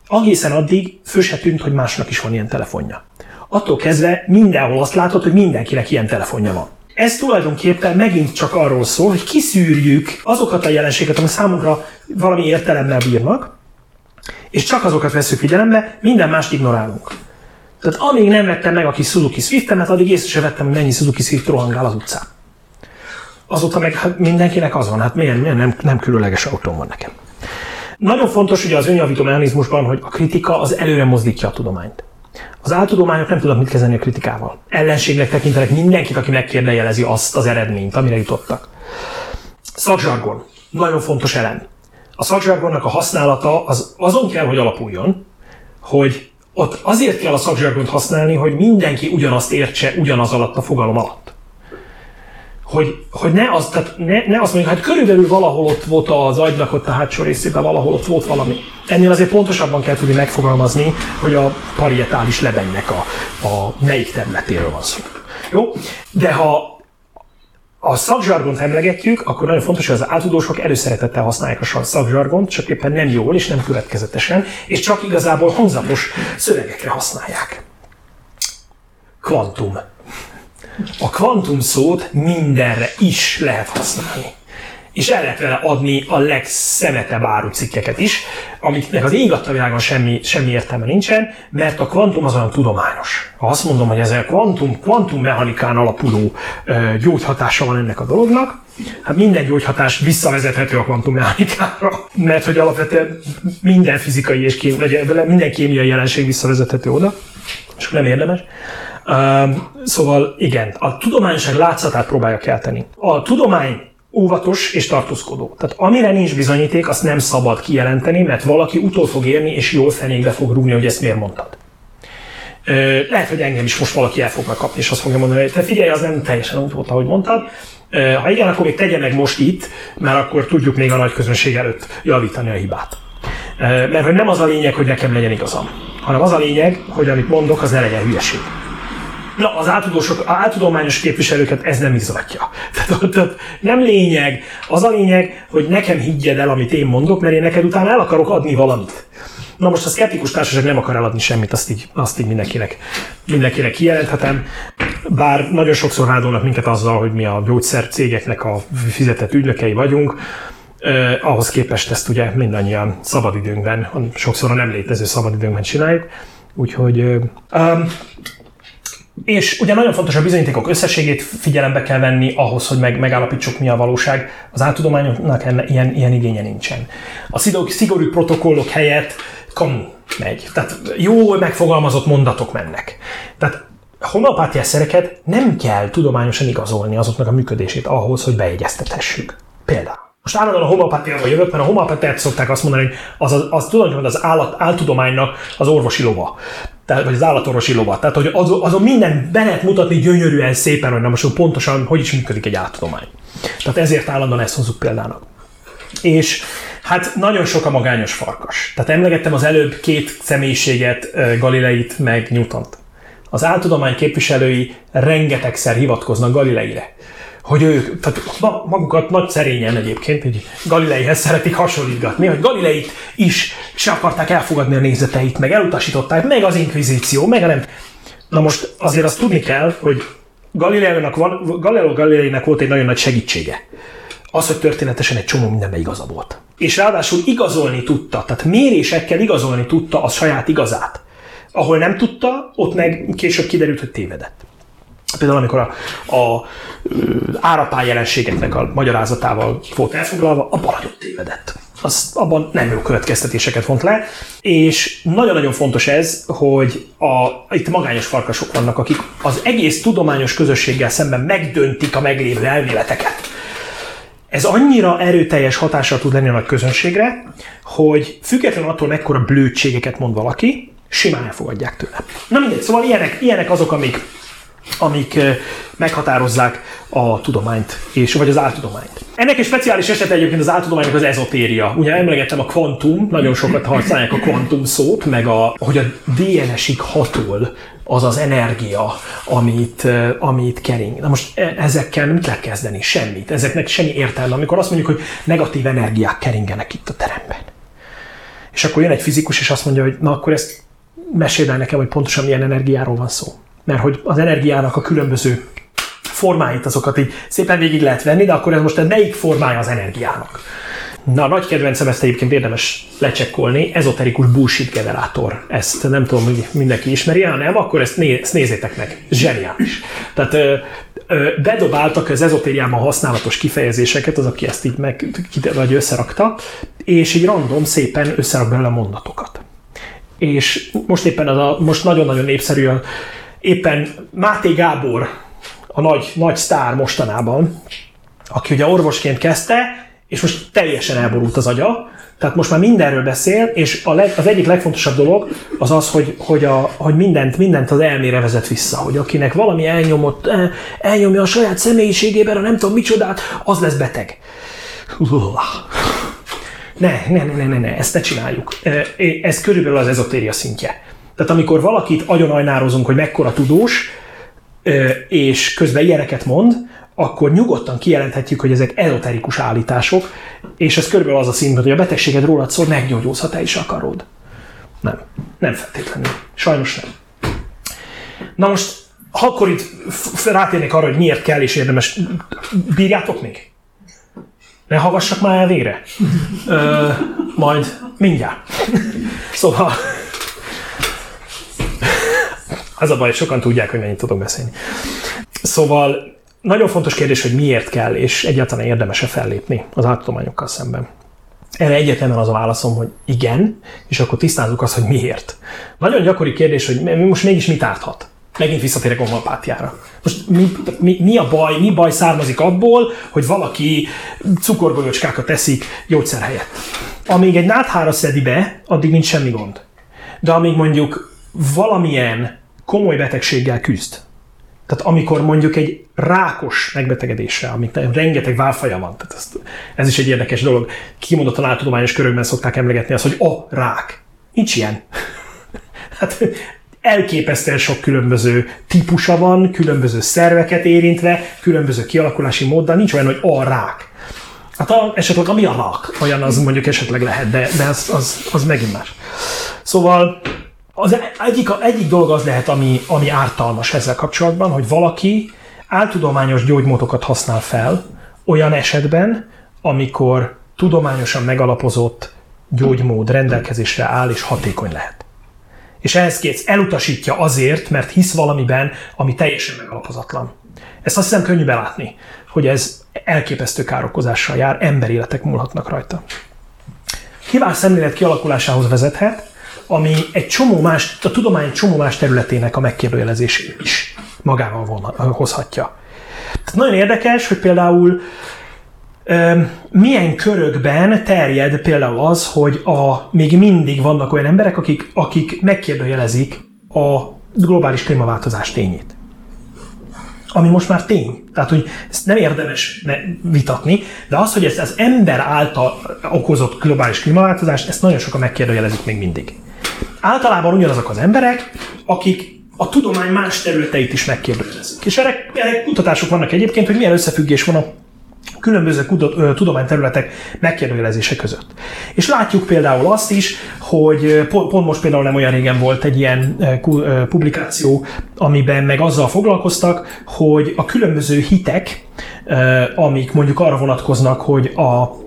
Egészen addig fő se tűnt, hogy másnak is van ilyen telefonja. Attól kezdve mindenhol azt látod, hogy mindenkinek ilyen telefonja van. Ez tulajdonképpen megint csak arról szól, hogy kiszűrjük azokat a jelenségeket, amik számunkra valami értelemmel bírnak, és csak azokat veszük figyelembe, minden mást ignorálunk. Tehát amíg nem vettem meg a kis Suzuki Swift-emet, addig észre sem vettem, hogy mennyi Suzuki Swift rohangál az utcán. Azóta meg hát mindenkinek az van, hát milyen, milyen nem, nem különleges autóm van nekem. Nagyon fontos ugye az önjavító mechanizmusban, hogy a kritika az előre mozdítja a tudományt. Az áltudományok nem tudnak mit kezdeni a kritikával. Ellenségnek tekintenek mindenkit, aki megkérdejelezi azt az eredményt, amire jutottak. Szakzsargon. Nagyon fontos elem. A szakzsargonnak a használata az azon kell, hogy alapuljon, hogy ott azért kell a szakzsargont használni, hogy mindenki ugyanazt értse ugyanaz alatt a fogalom alatt hogy, hogy ne, az, tehát ne, ne azt mondjuk, hát körülbelül valahol ott volt az agynak ott a hátsó részében, valahol ott volt valami. Ennél azért pontosabban kell tudni megfogalmazni, hogy a parietális lebennek a, a melyik területéről van szó. Jó? De ha a szakzsargont emlegetjük, akkor nagyon fontos, hogy az átudósok előszeretettel használják a szakzsargont, csak éppen nem jól és nem következetesen, és csak igazából honzapos szövegekre használják. Kvantum a kvantum szót mindenre is lehet használni. És el lehet vele adni a legszemetebb árucikkeket is, amiknek az ég világon semmi, semmi értelme nincsen, mert a kvantum az olyan tudományos. Ha azt mondom, hogy ez a kvantum, kvantum mechanikán alapuló ö, gyógyhatása van ennek a dolognak, hát minden gyógyhatás visszavezethető a kvantummechanikára, mert hogy alapvetően minden fizikai és kém, minden kémiai jelenség visszavezethető oda, és nem érdemes. Szóval igen, a tudományosság látszatát próbálja kelteni. A tudomány óvatos és tartózkodó. Tehát amire nincs bizonyíték, azt nem szabad kijelenteni, mert valaki utol fog érni, és jól fenékbe fog rúgni, hogy ezt miért mondtad. Lehet, hogy engem is most valaki el fog megkapni, és azt fogja mondani, hogy te figyelj, az nem teljesen úgy volt, ahogy mondtad. Ha igen, akkor még tegye meg most itt, mert akkor tudjuk még a nagy közönség előtt javítani a hibát. Mert hogy nem az a lényeg, hogy nekem legyen igazam, hanem az a lényeg, hogy amit mondok, az ne legyen hülyeség. Na, az átudósok, az átudományos képviselőket ez nem izgatja. Tehát, nem lényeg. Az a lényeg, hogy nekem higgyed el, amit én mondok, mert én neked utána el akarok adni valamit. Na most a szkeptikus társaság nem akar eladni semmit, azt így, azt így mindenkinek, mindenkinek kijelenthetem. Bár nagyon sokszor rádolnak minket azzal, hogy mi a gyógyszer cégeknek a fizetett ügynökei vagyunk, eh, ahhoz képest ezt ugye mindannyian szabadidőnkben, sokszor a nem létező szabadidőnkben csináljuk. Úgyhogy um, és ugye nagyon fontos a bizonyítékok összességét figyelembe kell venni ahhoz, hogy meg, megállapítsuk, mi a valóság. Az áltudományoknak enne, ilyen, ilyen igénye nincsen. A szigorú protokollok helyett kam megy. Tehát jó megfogalmazott mondatok mennek. Tehát homeopátiás szereket nem kell tudományosan igazolni azoknak a működését ahhoz, hogy bejegyeztethessük. Például. Most állandóan a homeopátiával jövök, mert a homeopátiát szokták azt mondani, hogy az, az, az az állat, áltudománynak az orvosi lova. Tehát, vagy az állatorvosi lova. Tehát, hogy az, azon minden be lehet mutatni gyönyörűen szépen, hogy na most pontosan hogy is működik egy áltudomány. Tehát ezért állandóan ezt hozzuk példának. És hát nagyon sok a magányos farkas. Tehát emlegettem az előbb két személyiséget, Galileit meg Newtont. Az áltudomány képviselői rengetegszer hivatkoznak Galileire hogy ők, tehát magukat nagy szerényen egyébként, hogy Galileihez szeretik hasonlítgatni, hogy Galileit is se akarták elfogadni a nézeteit, meg elutasították, meg az inkvizíció, meg nem. Na most azért azt tudni kell, hogy Galileinek, van, Galileo Galileinek volt egy nagyon nagy segítsége. Az, hogy történetesen egy csomó mindenben igaza volt. És ráadásul igazolni tudta, tehát mérésekkel igazolni tudta a saját igazát. Ahol nem tudta, ott meg később kiderült, hogy tévedett. Például amikor a, a árapály jelenségeknek a magyarázatával volt elfoglalva, abban nagyon tévedett. Az, abban nem jó következtetéseket vont le, és nagyon-nagyon fontos ez, hogy a, itt magányos farkasok vannak, akik az egész tudományos közösséggel szemben megdöntik a meglévő elméleteket. Ez annyira erőteljes hatással tud lenni a nagy közönségre, hogy függetlenül attól, mekkora blödségeket mond valaki, simán elfogadják tőle. Na mindegy, szóval ilyenek, ilyenek azok, amik amik meghatározzák a tudományt, és, vagy az áltudományt. Ennek egy speciális esete egyébként az áltudománynak az ezotéria. Ugye emlegettem a kvantum, nagyon sokat használják a kvantum szót, meg a, hogy a DNS-ig hatol az az energia, amit, amit kering. Na most e, ezekkel mit lehet kezdeni? Semmit. Ezeknek semmi értelme. Amikor azt mondjuk, hogy negatív energiák keringenek itt a teremben. És akkor jön egy fizikus, és azt mondja, hogy na akkor ezt meséld el nekem, hogy pontosan milyen energiáról van szó mert hogy az energiának a különböző formáit, azokat így szépen végig lehet venni, de akkor ez most melyik formája az energiának? Na, a nagy kedvencem ezt egyébként érdemes lecsekkolni, ezoterikus bullshit generátor. Ezt nem tudom, hogy mindenki ismeri, ha nem, akkor ezt, né- ezt nézzétek meg. Zseniális. Tehát ö, ö, bedobáltak az ezotériában használatos kifejezéseket, az, aki ezt így meg, vagy összerakta, és így random szépen összerak belőle mondatokat. És most éppen az a, most nagyon-nagyon népszerű a éppen Máté Gábor, a nagy, nagy sztár mostanában, aki ugye orvosként kezdte, és most teljesen elborult az agya, tehát most már mindenről beszél, és a leg, az egyik legfontosabb dolog az az, hogy, hogy, a, hogy mindent, mindent az elmére vezet vissza, hogy akinek valami elnyomott, eh, elnyomja a saját személyiségében, a nem tudom micsodát, az lesz beteg. Ne, ne, ne, ne, ne, ne, ezt ne csináljuk. Eh, ez körülbelül az ezotéria szintje. Tehát amikor valakit agyonajnározunk, hogy mekkora tudós, és közben ilyeneket mond, akkor nyugodtan kijelenthetjük, hogy ezek ezoterikus állítások, és ez körülbelül az a szint, hogy a betegséged rólad szól, meggyógyulsz, ha te is akarod. Nem. Nem feltétlenül. Sajnos nem. Na most, ha akkor itt rátérnék arra, hogy miért kell és érdemes, bírjátok még? Ne hallgassak már el végre? Ö, majd mindjárt. szóval, az a baj, sokan tudják, hogy mennyit tudok beszélni. Szóval nagyon fontos kérdés, hogy miért kell, és egyáltalán érdemes-e fellépni az áttudományokkal szemben. Erre egyértelműen az a válaszom, hogy igen, és akkor tisztázzuk azt, hogy miért. Nagyon gyakori kérdés, hogy most mégis mit árthat? Megint visszatérek a homopátiára. Most mi, mi, mi, a baj, mi baj származik abból, hogy valaki cukorbolyocskákat teszik gyógyszer helyett? Amíg egy náthára szedi be, addig nincs semmi gond. De amíg mondjuk valamilyen komoly betegséggel küzd. Tehát amikor mondjuk egy rákos megbetegedésre, amit rengeteg válfaja van, tehát ez, ez is egy érdekes dolog, kimondottan áltudományos körökben szokták emlegetni azt, hogy a rák. Nincs ilyen. hát elképesztően sok különböző típusa van, különböző szerveket érintve, különböző kialakulási móddal, nincs olyan, hogy a rák. Hát a, esetleg ami a rák, olyan az mondjuk esetleg lehet, de, de az, az, az megint más. Szóval az egyik, egyik dolog az lehet, ami, ami ártalmas ezzel kapcsolatban, hogy valaki áltudományos gyógymódokat használ fel olyan esetben, amikor tudományosan megalapozott gyógymód rendelkezésre áll és hatékony lehet. És ehhez kész elutasítja azért, mert hisz valamiben, ami teljesen megalapozatlan. Ezt azt hiszem könnyű belátni, hogy ez elképesztő károkozással jár, emberéletek múlhatnak rajta. Hibás szemlélet kialakulásához vezethet, ami egy csomó más, a tudomány csomó más területének a megkérdőjelezését is magával von, hozhatja. Tehát nagyon érdekes, hogy például milyen körökben terjed például az, hogy a, még mindig vannak olyan emberek, akik, akik megkérdőjelezik a globális klímaváltozás tényét. Ami most már tény. Tehát, hogy ezt nem érdemes vitatni, de az, hogy ezt az ember által okozott globális klímaváltozást, ezt nagyon sokan megkérdőjelezik még mindig általában ugyanazok az emberek, akik a tudomány más területeit is megkérdezik. És erre, erre kutatások vannak egyébként, hogy milyen összefüggés van a különböző tudományterületek megkérdőjelezése között. És látjuk például azt is, hogy pont most például nem olyan régen volt egy ilyen publikáció, amiben meg azzal foglalkoztak, hogy a különböző hitek, amik mondjuk arra vonatkoznak, hogy a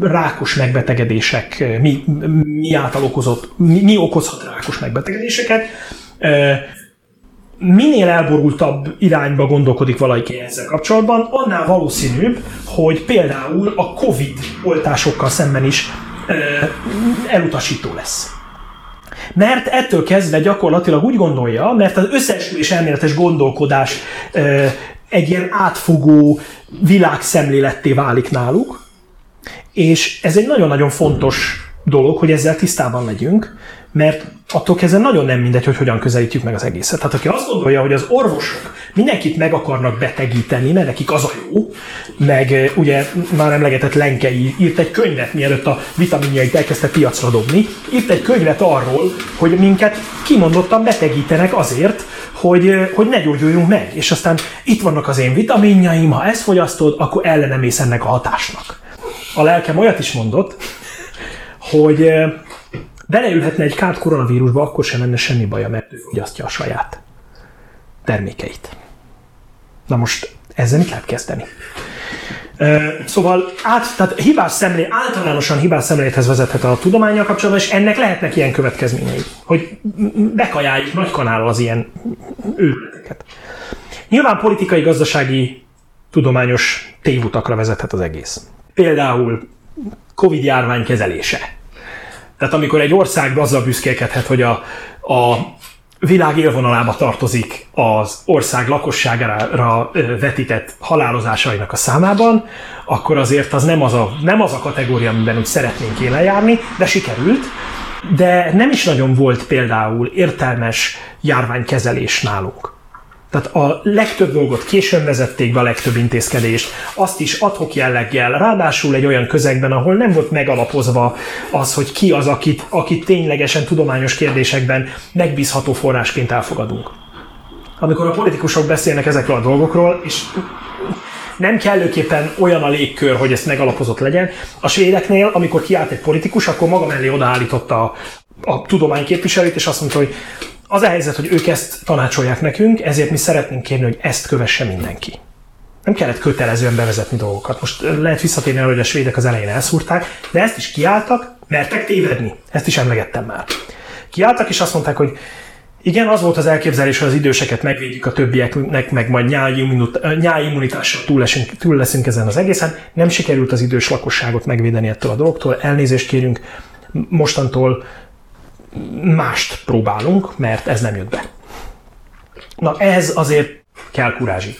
rákos megbetegedések, mi, mi által okozott, mi, mi okozhat rákos megbetegedéseket, minél elborultabb irányba gondolkodik valaki ezzel kapcsolatban, annál valószínűbb, hogy például a COVID oltásokkal szemben is elutasító lesz. Mert ettől kezdve gyakorlatilag úgy gondolja, mert az összeesküvés elméletes gondolkodás egy ilyen átfogó világszemléletté válik náluk, és ez egy nagyon-nagyon fontos dolog, hogy ezzel tisztában legyünk, mert attól kezdve nagyon nem mindegy, hogy hogyan közelítjük meg az egészet. Tehát aki azt gondolja, hogy az orvosok mindenkit meg akarnak betegíteni, mert nekik az a jó, meg ugye már emlegetett Lenkei írt egy könyvet, mielőtt a vitaminjait elkezdte piacra dobni, írt egy könyvet arról, hogy minket kimondottan betegítenek azért, hogy, hogy ne gyógyuljunk meg. És aztán itt vannak az én vitaminjaim, ha ezt fogyasztod, akkor ellenemész ennek a hatásnak. A lelkem olyat is mondott, hogy beleülhetne egy kárt koronavírusba, akkor sem lenne semmi baja, mert ő fogyasztja a saját termékeit. Na most ezzel mit lehet kezdeni? Szóval át, tehát hibás szemlé, általánosan hibás szemlélethez vezethet a tudományjal kapcsolatban, és ennek lehetnek ilyen következményei, hogy bekajáljuk nagy kanállal az ilyen őrületeket. Nyilván politikai, gazdasági, tudományos tévutakra vezethet az egész. Például Covid járvány kezelése. Tehát amikor egy ország azzal büszkélkedhet, hogy a, a világ élvonalába tartozik az ország lakosságára vetített halálozásainak a számában, akkor azért az nem az a, nem az a kategória, amiben úgy szeretnénk élen járni, de sikerült. De nem is nagyon volt például értelmes járványkezelés nálunk. Tehát a legtöbb dolgot későn vezették be, a legtöbb intézkedést, azt is adhok jelleggel, ráadásul egy olyan közegben, ahol nem volt megalapozva az, hogy ki az, akit, akit ténylegesen tudományos kérdésekben megbízható forrásként elfogadunk. Amikor a politikusok beszélnek ezekről a dolgokról, és nem kellőképpen olyan a légkör, hogy ezt megalapozott legyen. A svédeknél, amikor kiállt egy politikus, akkor maga mellé odaállította a, a tudományképviselőt, és azt mondta, hogy az a helyzet, hogy ők ezt tanácsolják nekünk, ezért mi szeretnénk kérni, hogy ezt kövesse mindenki. Nem kellett kötelezően bevezetni dolgokat. Most lehet visszatérni arra, hogy a svédek az elején elszúrták, de ezt is kiálltak, mertek tévedni. Ezt is emlegettem már. Kiálltak, és azt mondták, hogy igen, az volt az elképzelés, hogy az időseket megvédjük a többieknek, meg majd nyári immunitással túl leszünk, túl leszünk ezen az egészen. Nem sikerült az idős lakosságot megvédeni ettől a dologtól, elnézést kérünk, mostantól mást próbálunk, mert ez nem jött be. Na ez azért kell kurázsi.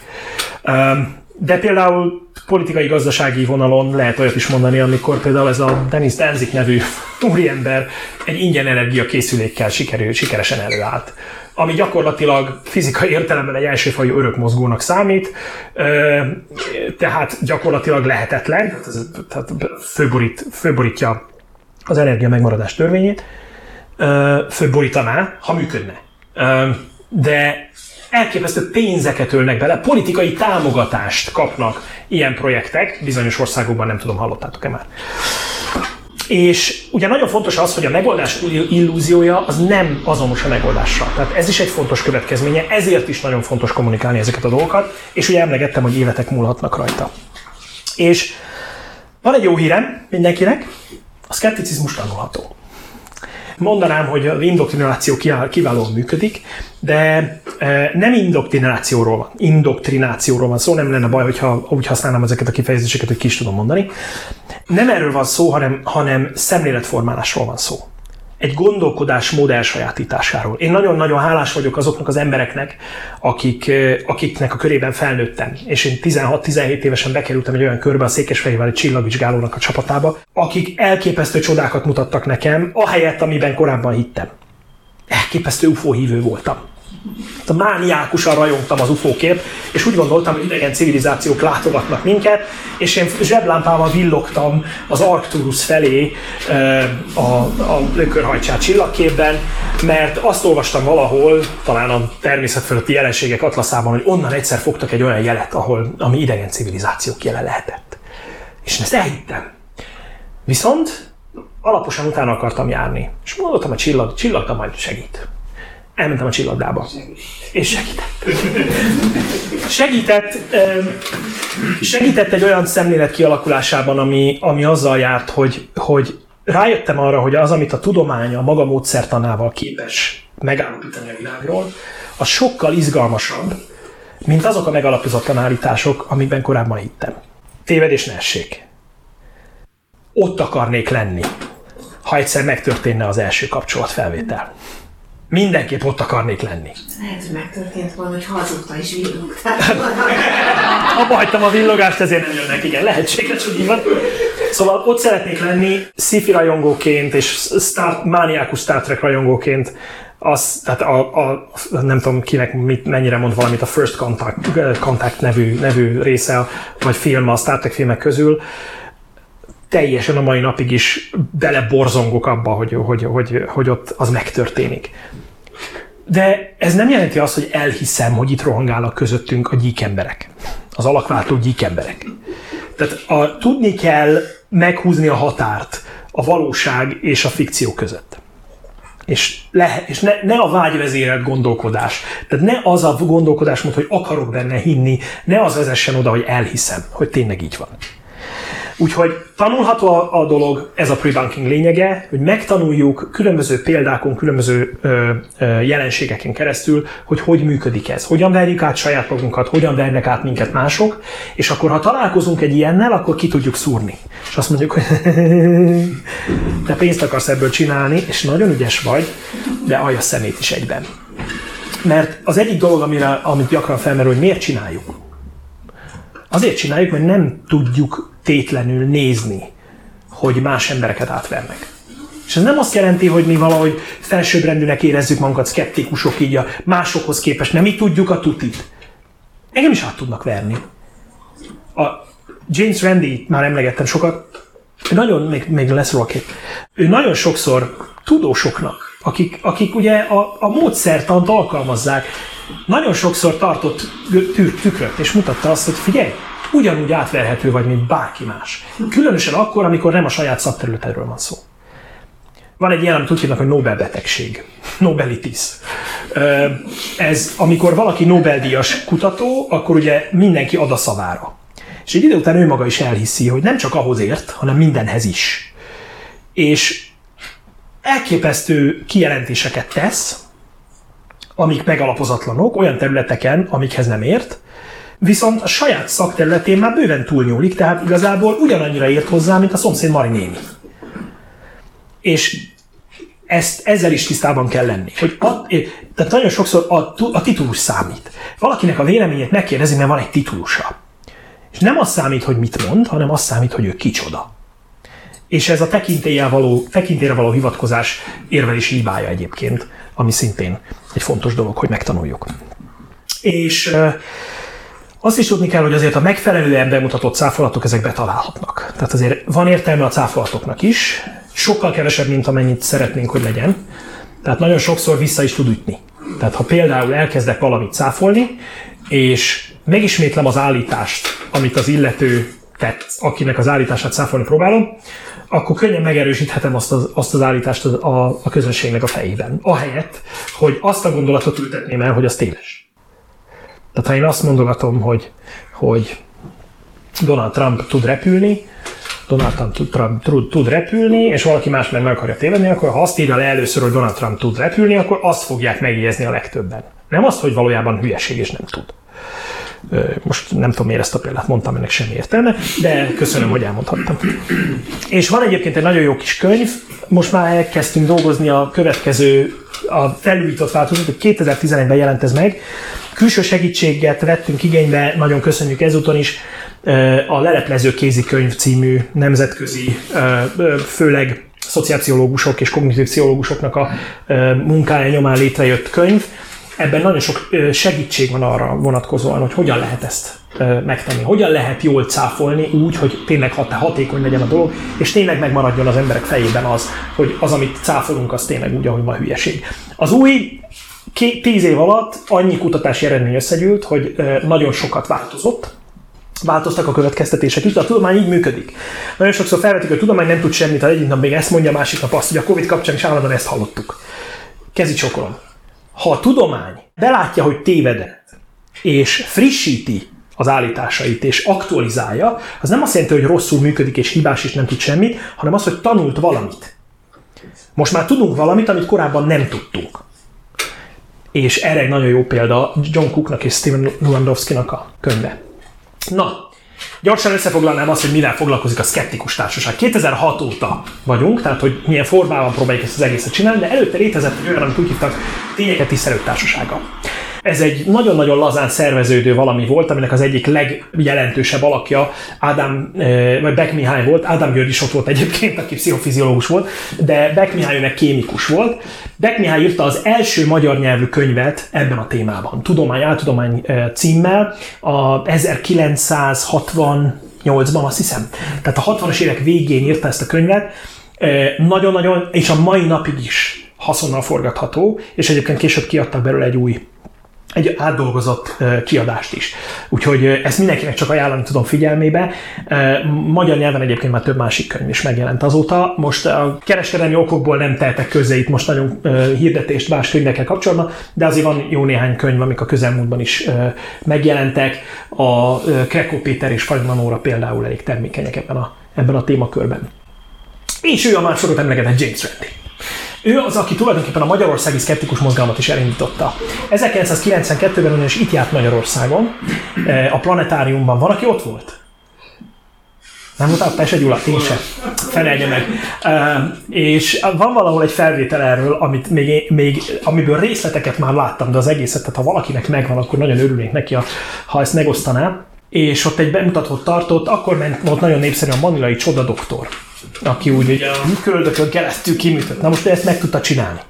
De például politikai-gazdasági vonalon lehet olyat is mondani, amikor például ez a Denis Denzik nevű úriember egy ingyen energia készülékkel sikerül, sikeresen előállt ami gyakorlatilag fizikai értelemben egy elsőfajú örökmozgónak számít, tehát gyakorlatilag lehetetlen, tehát főborít, főborítja az energia megmaradás törvényét, fölborítaná, ha működne. De elképesztő pénzeket ölnek bele, politikai támogatást kapnak ilyen projektek, bizonyos országokban nem tudom, hallottátok-e már. És ugye nagyon fontos az, hogy a megoldás illúziója az nem azonos a megoldással. Tehát ez is egy fontos következménye, ezért is nagyon fontos kommunikálni ezeket a dolgokat, és ugye emlegettem, hogy életek múlhatnak rajta. És van egy jó hírem mindenkinek, a szkepticizmus tanulható mondanám, hogy az indoktrináció kiválóan működik, de e, nem indoktrinációról van, indoktrinációról van szó, nem lenne baj, hogyha úgy használnám ezeket a kifejezéseket, hogy ki is tudom mondani. Nem erről van szó, hanem, hanem szemléletformálásról van szó egy gondolkodásmód elsajátításáról. Én nagyon-nagyon hálás vagyok azoknak az embereknek, akik, akiknek a körében felnőttem. És én 16-17 évesen bekerültem egy olyan körbe a Székesfehérvári csillagvizsgálónak a csapatába, akik elképesztő csodákat mutattak nekem, ahelyett, amiben korábban hittem. Elképesztő UFO hívő voltam a mániákusan rajongtam az ufókért, és úgy gondoltam, hogy idegen civilizációk látogatnak minket, és én zseblámpával villogtam az Arcturus felé a, a lökörhajcsát csillagképben, mert azt olvastam valahol, talán a természet fölötti jelenségek atlaszában, hogy onnan egyszer fogtak egy olyan jelet, ahol, ami idegen civilizációk jele lehetett. És ezt elhittem. Viszont alaposan utána akartam járni. És mondottam a csillag, csillagta majd segít elmentem a csillagdába. És segített. segített, segített egy olyan szemlélet kialakulásában, ami, ami azzal járt, hogy, hogy rájöttem arra, hogy az, amit a tudomány a maga módszertanával képes megállapítani a világról, az sokkal izgalmasabb, mint azok a megalapozatlan állítások, amikben korábban hittem. Tévedés ne essék. Ott akarnék lenni, ha egyszer megtörténne az első kapcsolatfelvétel. Mindenképp ott akarnék lenni. Lehet, hogy megtörtént volna, hogy hazudta is villogtál. Abba hagytam a villogást, ezért nem jönnek, igen, lehetséges, hogy így van. Szóval ott szeretnék lenni sci rajongóként és Star, mániákus Star Trek rajongóként, az, tehát a, a, nem tudom kinek mit, mennyire mond valamit, a First Contact, Contact nevű, nevű része, vagy film a Star Trek filmek közül, teljesen a mai napig is beleborzongok abba, hogy, hogy, hogy, hogy ott az megtörténik. De ez nem jelenti azt, hogy elhiszem, hogy itt rohangálnak közöttünk a gyík emberek. Az alakváltó gyík emberek. Tehát a, tudni kell meghúzni a határt a valóság és a fikció között. És, le, és ne, ne a vágyvezérelt gondolkodás. Tehát ne az a gondolkodás, hogy akarok benne hinni, ne az vezessen oda, hogy elhiszem, hogy tényleg így van. Úgyhogy tanulható a, dolog, ez a pre-banking lényege, hogy megtanuljuk különböző példákon, különböző ö, ö, jelenségeken keresztül, hogy hogy működik ez, hogyan verjük át saját magunkat, hogyan vernek át minket mások, és akkor ha találkozunk egy ilyennel, akkor ki tudjuk szúrni. És azt mondjuk, hogy te pénzt akarsz ebből csinálni, és nagyon ügyes vagy, de alja szemét is egyben. Mert az egyik dolog, amire, amit gyakran felmerül, hogy miért csináljuk. Azért csináljuk, mert nem tudjuk tétlenül nézni, hogy más embereket átvernek. És ez nem azt jelenti, hogy mi valahogy felsőbbrendűnek érezzük magunkat, szkeptikusok így a másokhoz képest, nem mi tudjuk a tutit. Engem is át tudnak verni. A James Randi már emlegettem sokat, ő nagyon, még, még lesz róla kép, ő nagyon sokszor tudósoknak, akik, akik ugye a, a módszertant alkalmazzák, nagyon sokszor tartott tükröt, és mutatta azt, hogy figyelj, ugyanúgy átverhető vagy, mint bárki más. Különösen akkor, amikor nem a saját szakterületedről van szó. Van egy ilyen, amit úgy hívnak, hogy Nobel-betegség. Nobelitis. Ez, amikor valaki Nobel-díjas kutató, akkor ugye mindenki ad a szavára. És egy idő után ő maga is elhiszi, hogy nem csak ahhoz ért, hanem mindenhez is. És elképesztő kijelentéseket tesz, amik megalapozatlanok, olyan területeken, amikhez nem ért, viszont a saját szakterületén már bőven túlnyúlik, tehát igazából ugyanannyira ért hozzá, mint a szomszéd Mari néni. És ezt, ezzel is tisztában kell lenni. Hogy a, tehát nagyon sokszor a, a titulus számít. Valakinek a véleményét megkérdezi, mert van egy titulusa. És nem az számít, hogy mit mond, hanem az számít, hogy ő kicsoda. És ez a tekintélyre való, tekintélyre való hivatkozás érvelési hibája egyébként, ami szintén egy fontos dolog, hogy megtanuljuk. És azt is tudni kell, hogy azért a megfelelően bemutatott cáfolatok ezek betalálhatnak. Tehát azért van értelme a cáfolatoknak is, sokkal kevesebb, mint amennyit szeretnénk, hogy legyen. Tehát nagyon sokszor vissza is tud ütni. Tehát ha például elkezdek valamit cáfolni, és megismétlem az állítást, amit az illető tett, akinek az állítását cáfolni próbálom, akkor könnyen megerősíthetem azt az, azt az állítást a, a közönségnek a fejében. Ahelyett, hogy azt a gondolatot ültetném el, hogy az téves. Tehát ha én azt mondogatom, hogy, hogy Donald Trump tud repülni, Donald Trump tud, tud repülni, és valaki más meg meg akarja tévedni, akkor ha azt írja le először, hogy Donald Trump tud repülni, akkor azt fogják megjegyezni a legtöbben. Nem azt, hogy valójában hülyeség és nem tud. Most nem tudom, miért ezt a példát mondtam, ennek semmi értelme, de köszönöm, hogy elmondhattam. És van egyébként egy nagyon jó kis könyv, most már elkezdtünk dolgozni a következő, a felújított változat, hogy 2011-ben jelent ez meg. Külső segítséget vettünk igénybe, nagyon köszönjük ezúton is, a Leleplező kézikönyv című nemzetközi, főleg szociálpszichológusok és kognitív pszichológusoknak a munkája nyomán létrejött könyv, ebben nagyon sok segítség van arra vonatkozóan, hogy hogyan lehet ezt megtenni. Hogyan lehet jól cáfolni úgy, hogy tényleg hat- hatékony legyen a dolog, és tényleg megmaradjon az emberek fejében az, hogy az, amit cáfolunk, az tényleg úgy, ahogy ma hülyeség. Az új tíz év alatt annyi kutatási eredmény összegyűlt, hogy nagyon sokat változott, változtak a következtetések is, de a tudomány így működik. Nagyon sokszor felvetik, hogy a tudomány nem tud semmit, ha egyik nap még ezt mondja, másik nap azt, hogy a Covid kapcsán is állandóan ezt hallottuk. Kezi csokolom ha a tudomány belátja, hogy tévedett, és frissíti az állításait, és aktualizálja, az nem azt jelenti, hogy rosszul működik, és hibás, és nem tud semmit, hanem az, hogy tanult valamit. Most már tudunk valamit, amit korábban nem tudtunk. és erre egy nagyon jó példa John Cooknak és Steven Lewandowski-nak a könyve. Na, Gyorsan összefoglalnám azt, hogy mivel foglalkozik a szkeptikus társaság. 2006 óta vagyunk, tehát hogy milyen formában próbáljuk ezt az egészet csinálni, de előtte létezett egy olyan, amit úgy hívtak tényeket tisztelő társasága. Ez egy nagyon-nagyon lazán szerveződő valami volt, aminek az egyik legjelentősebb alakja Ádám, vagy Beck Mihály volt. Ádám György is ott volt egyébként, aki pszichofiziológus volt, de Beck Mihály kémikus volt. Beck Mihály írta az első magyar nyelvű könyvet ebben a témában. Tudomány, áltudomány címmel a 1968-ban azt hiszem. Tehát a 60-as évek végén írta ezt a könyvet. Nagyon-nagyon, és a mai napig is haszonnal forgatható, és egyébként később kiadtak belőle egy új egy átdolgozott kiadást is. Úgyhogy ezt mindenkinek csak ajánlani tudom figyelmébe. Magyar nyelven egyébként már több másik könyv is megjelent azóta. Most a kereskedelmi okokból nem tehetek közé itt most nagyon hirdetést más könyvekkel kapcsolatban, de azért van jó néhány könyv, amik a közelmúltban is megjelentek. A Krekó Péter és Fagyman Óra például elég termékenyek ebben a, ebben a témakörben. És ő a másokat emlegetett James Randi. Ő az, aki tulajdonképpen a magyarországi szkeptikus mozgalmat is elindította. 1992-ben ugyanis itt járt Magyarországon, eh, a planetáriumban. Van, aki ott volt? Nem voltál Pese Gyula? Én sem. Felelje meg. Uh, és van valahol egy felvétel erről, amit még, még, amiből részleteket már láttam, de az egészet, tehát ha valakinek megvan, akkor nagyon örülnék neki, ha ezt megosztaná. És ott egy bemutatót tartott, akkor ment, volt nagyon népszerű a manilai csoda doktor aki úgy ugye a köldökön keresztül kiműtött. Na most ő ezt meg tudta csinálni.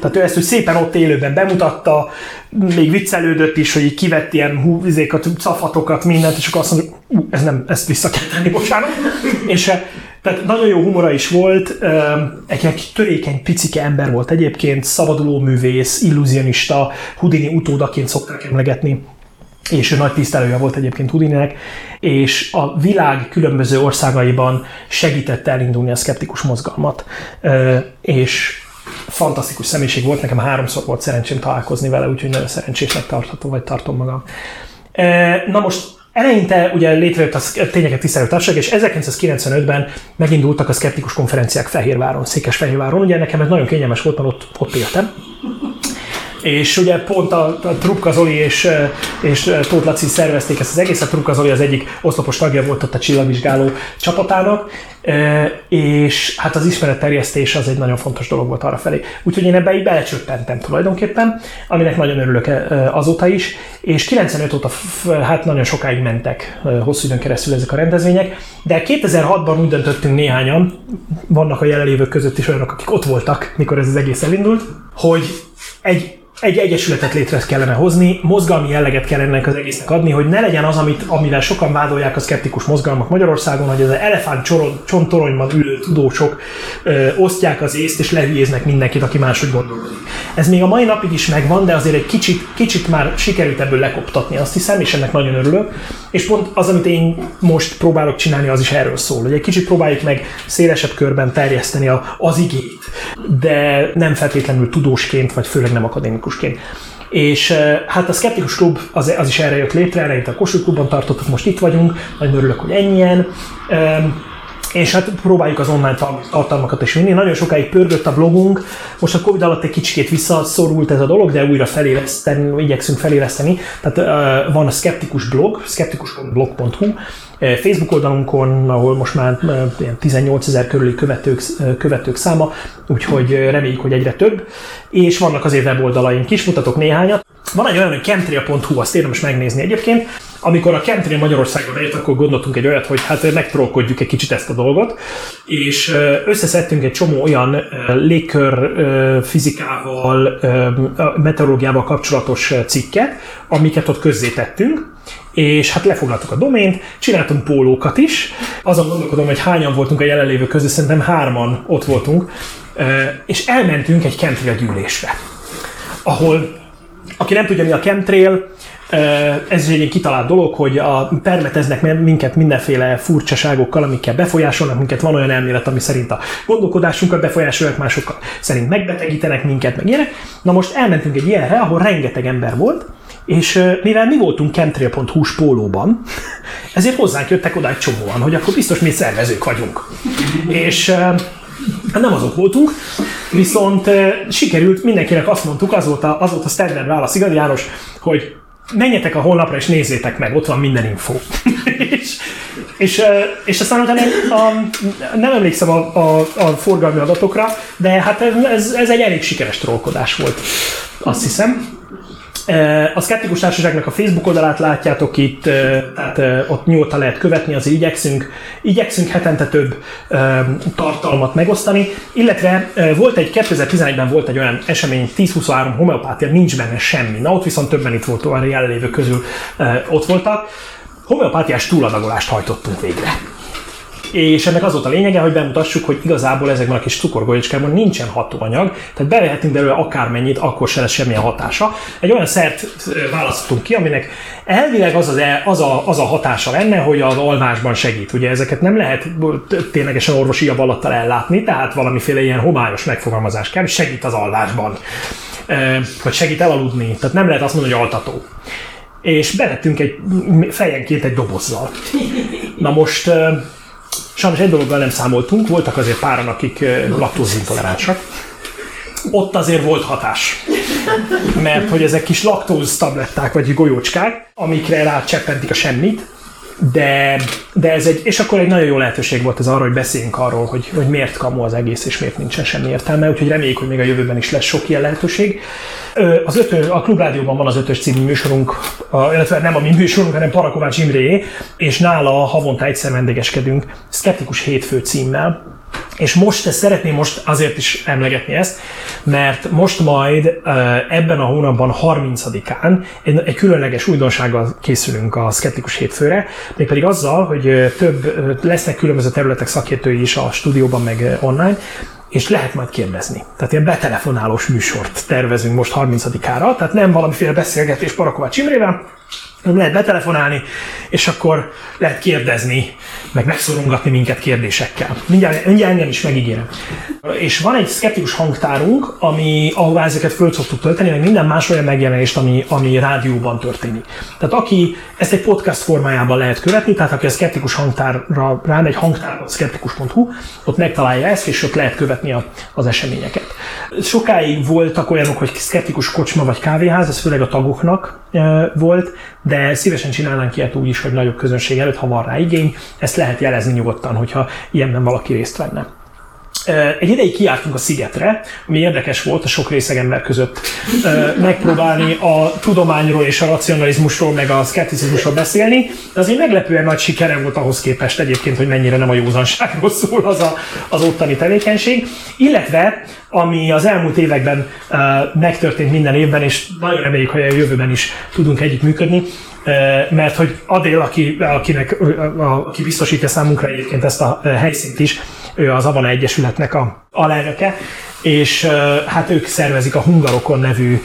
Tehát ő ezt úgy szépen ott élőben bemutatta, még viccelődött is, hogy így kivett ilyen húzékat, cafatokat, mindent, és akkor azt mondja, ez nem, ezt vissza kell tenni, bocsánat. És eh, tehát nagyon jó humora is volt, egy, egy törékeny, picike ember volt egyébként, szabaduló művész, illúzionista, Houdini utódaként szokták emlegetni és ő nagy tisztelője volt egyébként Houdininek, és a világ különböző országaiban segítette elindulni a szkeptikus mozgalmat, és fantasztikus személyiség volt, nekem háromszor volt szerencsém találkozni vele, úgyhogy nagyon szerencsésnek tarthatom, vagy tartom magam. Na most Eleinte ugye létrejött a tényeket tisztelő társaság, és 1995-ben megindultak a szkeptikus konferenciák Fehérváron, Székesfehérváron. Ugye nekem ez nagyon kényelmes volt, mert ott, ott éltem és ugye pont a, a Trupka Zoli és, és Tóth Laci szervezték ezt az egészet, Trupka Zoli az egyik oszlopos tagja volt ott a csillagvizsgáló csapatának, és hát az ismeretterjesztés az egy nagyon fontos dolog volt arra felé. Úgyhogy én ebbe így belecsöppentem tulajdonképpen, aminek nagyon örülök azóta is, és 95 óta hát nagyon sokáig mentek hosszú időn keresztül ezek a rendezvények, de 2006-ban úgy döntöttünk néhányan, vannak a jelenlévők között is olyanok, akik ott voltak, mikor ez az egész elindult, hogy egy egy egyesületet létre kellene hozni, mozgalmi jelleget kellene ennek az egésznek adni, hogy ne legyen az, amit, amivel sokan vádolják a szkeptikus mozgalmak Magyarországon, hogy az elefánt csontoronyban ülő tudósok ö, osztják az észt és lehülyéznek mindenkit, aki máshogy gondolkodik. Ez még a mai napig is megvan, de azért egy kicsit, kicsit már sikerült ebből lekoptatni, azt hiszem, és ennek nagyon örülök. És pont az, amit én most próbálok csinálni, az is erről szól, hogy egy kicsit próbáljuk meg szélesebb körben terjeszteni az igét, de nem feltétlenül tudósként, vagy főleg nem akadémikusként. És hát a Skeptikus Klub az, az is erre jött létre, eleinte a Kossuth Klubban tartottuk, most itt vagyunk, nagyon örülök, hogy ennyien és hát próbáljuk az online tartalmakat is vinni. Nagyon sokáig pörgött a blogunk, most a Covid alatt egy kicsit visszaszorult ez a dolog, de újra feléleszteni, igyekszünk feléleszteni. Tehát van a Skeptikus blog, skeptikus.blog.hu, Facebook oldalunkon, ahol most már ilyen 18 ezer körüli követők, követők száma, úgyhogy reméljük, hogy egyre több. És vannak azért weboldalaink is, mutatok néhányat. Van egy olyan, hogy chemtria.hu, azt érdemes megnézni egyébként. Amikor a Chemtrail Magyarországra bejött, akkor gondoltunk egy olyat, hogy hát megtrollkodjuk egy kicsit ezt a dolgot, és összeszedtünk egy csomó olyan légkör fizikával, meteorológiával kapcsolatos cikket, amiket ott közzétettünk, és hát lefoglaltuk a domént, csináltunk pólókat is. Azon gondolkodom, hogy hányan voltunk a jelenlévő közül, szerintem hárman ott voltunk, és elmentünk egy chemtrail gyűlésre, ahol aki nem tudja, mi a chemtrail, ez egy kitalált dolog, hogy a permeteznek minket mindenféle furcsaságokkal, amikkel befolyásolnak minket. Van olyan elmélet, ami szerint a gondolkodásunkat befolyásolják, mások szerint megbetegítenek minket, meg ilyenek. Na most elmentünk egy ilyenre, ahol rengeteg ember volt, és mivel mi voltunk chemtrail.hu pólóban, ezért hozzánk jöttek oda egy csomóan, hogy akkor biztos mi szervezők vagyunk. és nem azok voltunk, Viszont sikerült, mindenkinek azt mondtuk, az volt a, az volt a standard válasz, igaz János, hogy menjetek a honlapra és nézzétek meg, ott van minden info. és, és, és aztán utána a, nem emlékszem a, a, a forgalmi adatokra, de hát ez, ez egy elég sikeres trollkodás volt, azt hiszem. A Skeptikus Társaságnak a Facebook oldalát látjátok itt, tehát ott nyugodtan lehet követni, azért igyekszünk, igyekszünk hetente több tartalmat megosztani, illetve volt egy 2011-ben volt egy olyan esemény, 10-23 homeopátia, nincs benne semmi, na ott viszont többen itt volt, a jelenlévők közül ott voltak, homeopátiás túladagolást hajtottunk végre. És ennek az volt a lényege, hogy bemutassuk, hogy igazából ezekben a kis cukorgolyócskákban nincsen hatóanyag, tehát bevehetünk belőle akármennyit, akkor se lesz semmilyen hatása. Egy olyan szert választottunk ki, aminek elvileg az, az, el- az, a, az a hatása lenne, hogy az alvásban segít. Ugye ezeket nem lehet ténylegesen orvosi javallattal ellátni, tehát valamiféle ilyen homályos megfogalmazás kell, segít az alvásban. Vagy segít elaludni, tehát nem lehet azt mondani, hogy altató és bevettünk egy fejenként egy dobozzal. Na most sajnos egy dologgal nem számoltunk, voltak azért páran, akik laktózintoleránsak. Ott azért volt hatás. Mert hogy ezek kis laktóz tabletták vagy golyócskák, amikre rácseppentik a semmit, de, de ez egy, és akkor egy nagyon jó lehetőség volt ez arra, hogy beszéljünk arról, hogy, hogy miért kamu az egész, és miért nincsen semmi értelme, úgyhogy reméljük, hogy még a jövőben is lesz sok ilyen lehetőség. Az ötö, a Klubrádióban van az ötös című műsorunk, illetve nem a mi műsorunk, hanem Parakovács Imréé, és nála havonta egyszer vendégeskedünk, Skeptikus Hétfő címmel, és most ezt szeretném most azért is emlegetni ezt, mert most majd ö, ebben a hónapban 30-án egy, egy különleges újdonsággal készülünk a Skeptikus hétfőre, mégpedig azzal, hogy ö, több ö, lesznek különböző területek szakértői is a stúdióban meg online, és lehet majd kérdezni. Tehát ilyen betelefonálós műsort tervezünk most 30-ára, tehát nem valamiféle beszélgetés Parakovács Imrével, hanem lehet betelefonálni, és akkor lehet kérdezni, meg megszorongatni minket kérdésekkel. Mindjárt, mindjárt engem is megígérem. És van egy szkeptikus hangtárunk, ami, ahová ezeket föl szoktuk tölteni, meg minden más olyan megjelenést, ami, ami rádióban történik. Tehát aki ezt egy podcast formájában lehet követni, tehát aki a szkeptikus hangtárra rámegy, hangtár.skeptikus.hu, ott megtalálja ezt, és ott lehet követni a, az eseményeket. Sokáig voltak olyanok, hogy szkeptikus kocsma vagy kávéház, ez főleg a tagoknak volt, de szívesen csinálnánk ilyet úgy is, hogy nagyobb közönség előtt, ha van rá igény, ezt lehet jelezni nyugodtan, hogyha ilyenben valaki részt venne. Egy ideig kiártunk a szigetre, ami érdekes volt a sok részeg ember között. Megpróbálni a tudományról és a racionalizmusról, meg a szkepticizmusról beszélni, de azért meglepően nagy sikere volt ahhoz képest egyébként, hogy mennyire nem a józanságról szól az a, az ottani tevékenység, illetve ami az elmúlt években megtörtént minden évben, és nagyon reméljük, hogy a jövőben is tudunk együttműködni, mert hogy Adél, aki, akinek, aki biztosítja számunkra egyébként ezt a helyszínt is, ő az Avana Egyesületnek a alelnöke, és hát ők szervezik a Hungarokon nevű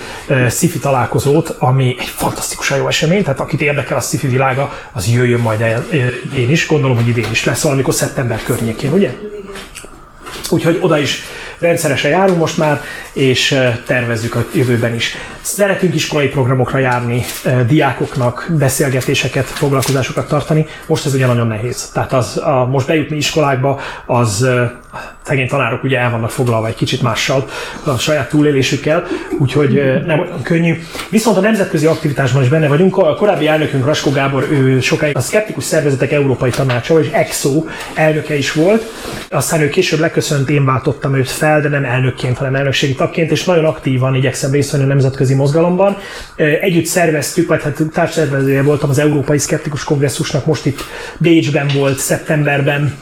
sci találkozót, ami egy fantasztikusan jó esemény, tehát akit érdekel a sci világa, az jöjjön majd el idén is, gondolom, hogy idén is lesz valamikor szeptember környékén, ugye? Úgyhogy oda is rendszeresen járunk most már, és tervezzük a jövőben is. Szeretünk iskolai programokra járni, diákoknak beszélgetéseket, foglalkozásokat tartani. Most ez ugye nagyon nehéz. Tehát az, a, most bejutni iskolákba, az szegény tanárok ugye el vannak foglalva egy kicsit mással, a saját túlélésükkel, úgyhogy nem olyan könnyű. Viszont a nemzetközi aktivitásban is benne vagyunk. A korábbi elnökünk Raskó Gábor, ő sokáig a Szkeptikus Szervezetek Európai Tanácsa, és EXO elnöke is volt. Aztán ő később leköszönt, én váltottam őt fel, de nem elnökként, hanem elnökségi tagként, és nagyon aktívan igyekszem részt venni a nemzetközi mozgalomban. Együtt szerveztük, vagy hát társszervezője voltam az Európai Szkeptikus Kongresszusnak, most itt Bécsben volt szeptemberben,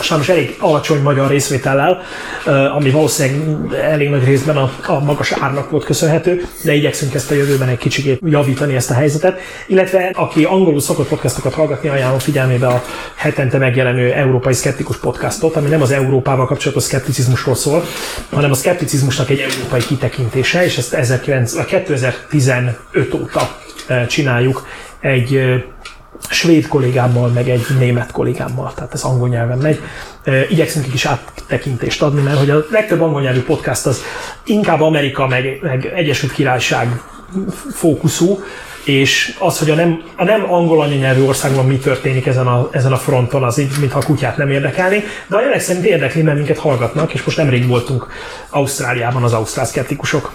sajnos elég alacsony magyar részvétellel, ö, ami valószínűleg elég nagy részben a, a magas árnak volt köszönhető, de igyekszünk ezt a jövőben egy kicsit javítani ezt a helyzetet. Illetve aki angolul szokott podcastokat hallgatni, ajánlom figyelmébe a hetente megjelenő Európai Szkeptikus podcastot, ami nem az Európával kapcsolatos szkepticizmusról szól, hanem a szkepticizmusnak egy európai kitekintése, és ezt 19, a 2015 óta ö, csináljuk egy ö, svéd kollégámmal, meg egy német kollégámmal, tehát ez angol nyelven megy. Igyekszünk egy kis áttekintést adni, mert hogy a legtöbb angol nyelvű podcast az inkább Amerika, meg, meg Egyesült Királyság fókuszú, és az, hogy a nem, a nem angol anyanyelvű országban mi történik ezen a, ezen a fronton, az így, mintha a kutyát nem érdekelni, de a jelek szerint érdekli, mert minket hallgatnak, és most nemrég voltunk Ausztráliában az ausztrál szkeptikusok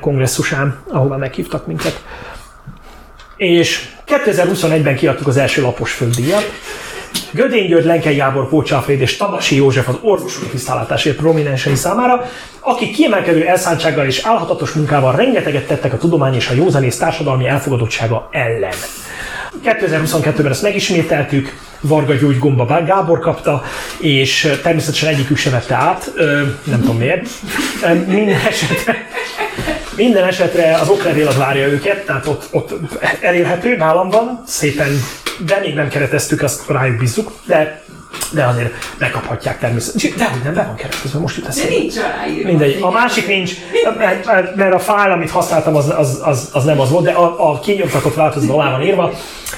kongresszusán, ahova meghívtak minket. És 2021-ben kiadtuk az első lapos földíjat, Gödény György, Lenkei Gábor, Pócs Alfred és Tabasi József az orvosok tisztálátásért prominensei számára, akik kiemelkedő elszántsággal és álhatatos munkával rengeteget tettek a tudomány és a józanész társadalmi elfogadottsága ellen. 2022-ben ezt megismételtük, Varga gyógygomba Gábor kapta, és természetesen egyikük se vette át, nem tudom miért. Minden esetre, minden esetre az oklevél az várja őket, tehát ott, ott elérhető, nálam van, szépen, de még nem kereteztük, azt rájuk bízzuk, de de azért megkaphatják természetesen. De hogy nem, be van keretezve, most jut eszembe. De nincs aláírva. Mindegy. A másik nincs, mert, mert a fájl, amit használtam, az, az, az, az nem az volt, de a, a kinyomtatott változat alá van írva,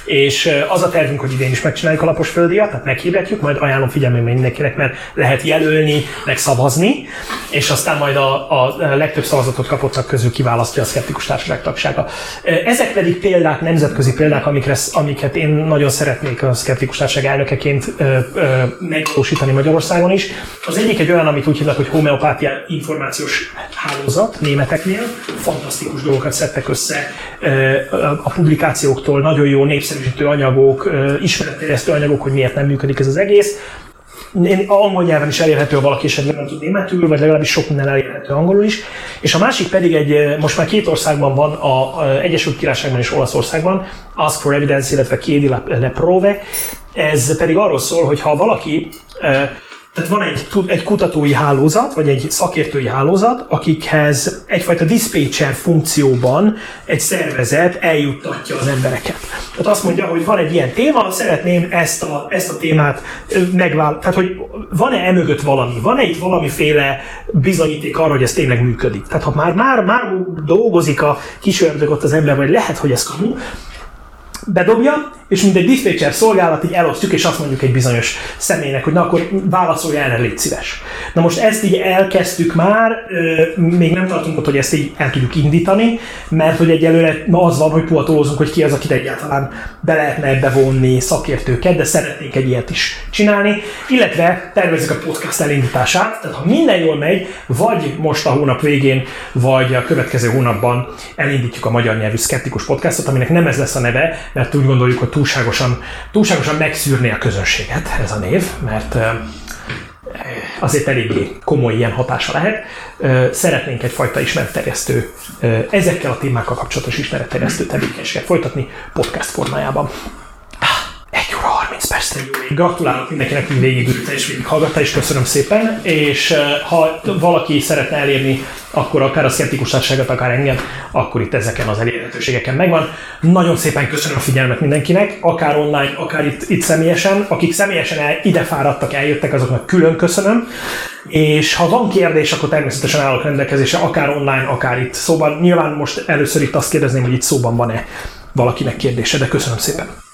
és az a tervünk, hogy idén is megcsináljuk a lapos földiat, tehát meghirdetjük, majd ajánlom figyelmében mindenkinek, mert lehet jelölni, meg szavazni, és aztán majd a, a legtöbb szavazatot kapottnak közül kiválasztja a szkeptikus társaság tagsága. Ezek pedig példák, nemzetközi példák, amikre, amiket én nagyon szeretnék a szkeptikus társaság elnökeként megvalósítani Magyarországon is. Az egyik egy olyan, amit úgy hívnak, hogy homeopátia információs hálózat németeknél. Fantasztikus dolgokat szedtek össze a publikációktól, nagyon jó népszerűsítő anyagok, ismeretterjesztő anyagok, hogy miért nem működik ez az egész. Én angol nyelven is elérhető, ha valaki esetleg nem tud németül, vagy legalábbis sok minden elérhető angolul is. És a másik pedig egy, most már két országban van, a, a Egyesült Királyságban és Olaszországban, Ask for Evidence, illetve Chiedi le Prove. Ez pedig arról szól, hogy ha valaki tehát van egy, egy kutatói hálózat, vagy egy szakértői hálózat, akikhez egyfajta dispatcher funkcióban egy szervezet eljuttatja az embereket. Tehát azt mondja, hogy van egy ilyen téma, szeretném ezt a, ezt a témát megvál... Tehát, hogy van-e emögött valami? Van-e itt valamiféle bizonyíték arra, hogy ez tényleg működik? Tehát, ha már, már, már dolgozik a kis ott az ember, vagy lehet, hogy ez kamu, bedobja, és mint egy dispatcher szolgálat így elosztjuk, és azt mondjuk egy bizonyos személynek, hogy na akkor válaszolj erre, légy szíves. Na most ezt így elkezdtük már, még nem tartunk ott, hogy ezt így el tudjuk indítani, mert hogy egyelőre na az van, hogy puhatolózunk, hogy ki az, akit egyáltalán be lehetne ebbe vonni szakértőket, de szeretnénk egy ilyet is csinálni, illetve tervezzük a podcast elindítását, tehát ha minden jól megy, vagy most a hónap végén, vagy a következő hónapban elindítjuk a magyar nyelvű szkeptikus podcastot, aminek nem ez lesz a neve, mert úgy gondoljuk, hogy túlságosan, túlságosan megszűrni a közönséget ez a név, mert azért eléggé komoly ilyen hatása lehet. Szeretnénk egyfajta ismeretterjesztő, ezekkel a témákkal kapcsolatos ismeretterjesztő tevékenységet folytatni podcast formájában. 1 óra 30 percre jó. Gratulálok mindenkinek, hogy végigülte és végighallgatta, és köszönöm szépen. És ha valaki szeretne elérni, akkor akár a szkeptikus társaságot, akár engem, akkor itt ezeken az elérhetőségeken megvan. Nagyon szépen köszönöm a figyelmet mindenkinek, akár online, akár itt, itt személyesen. Akik személyesen el, ide fáradtak, eljöttek, azoknak külön köszönöm. És ha van kérdés, akkor természetesen állok rendelkezésre, akár online, akár itt szóban. Nyilván most először itt azt kérdezném, hogy itt szóban van-e valakinek kérdése, de köszönöm szépen.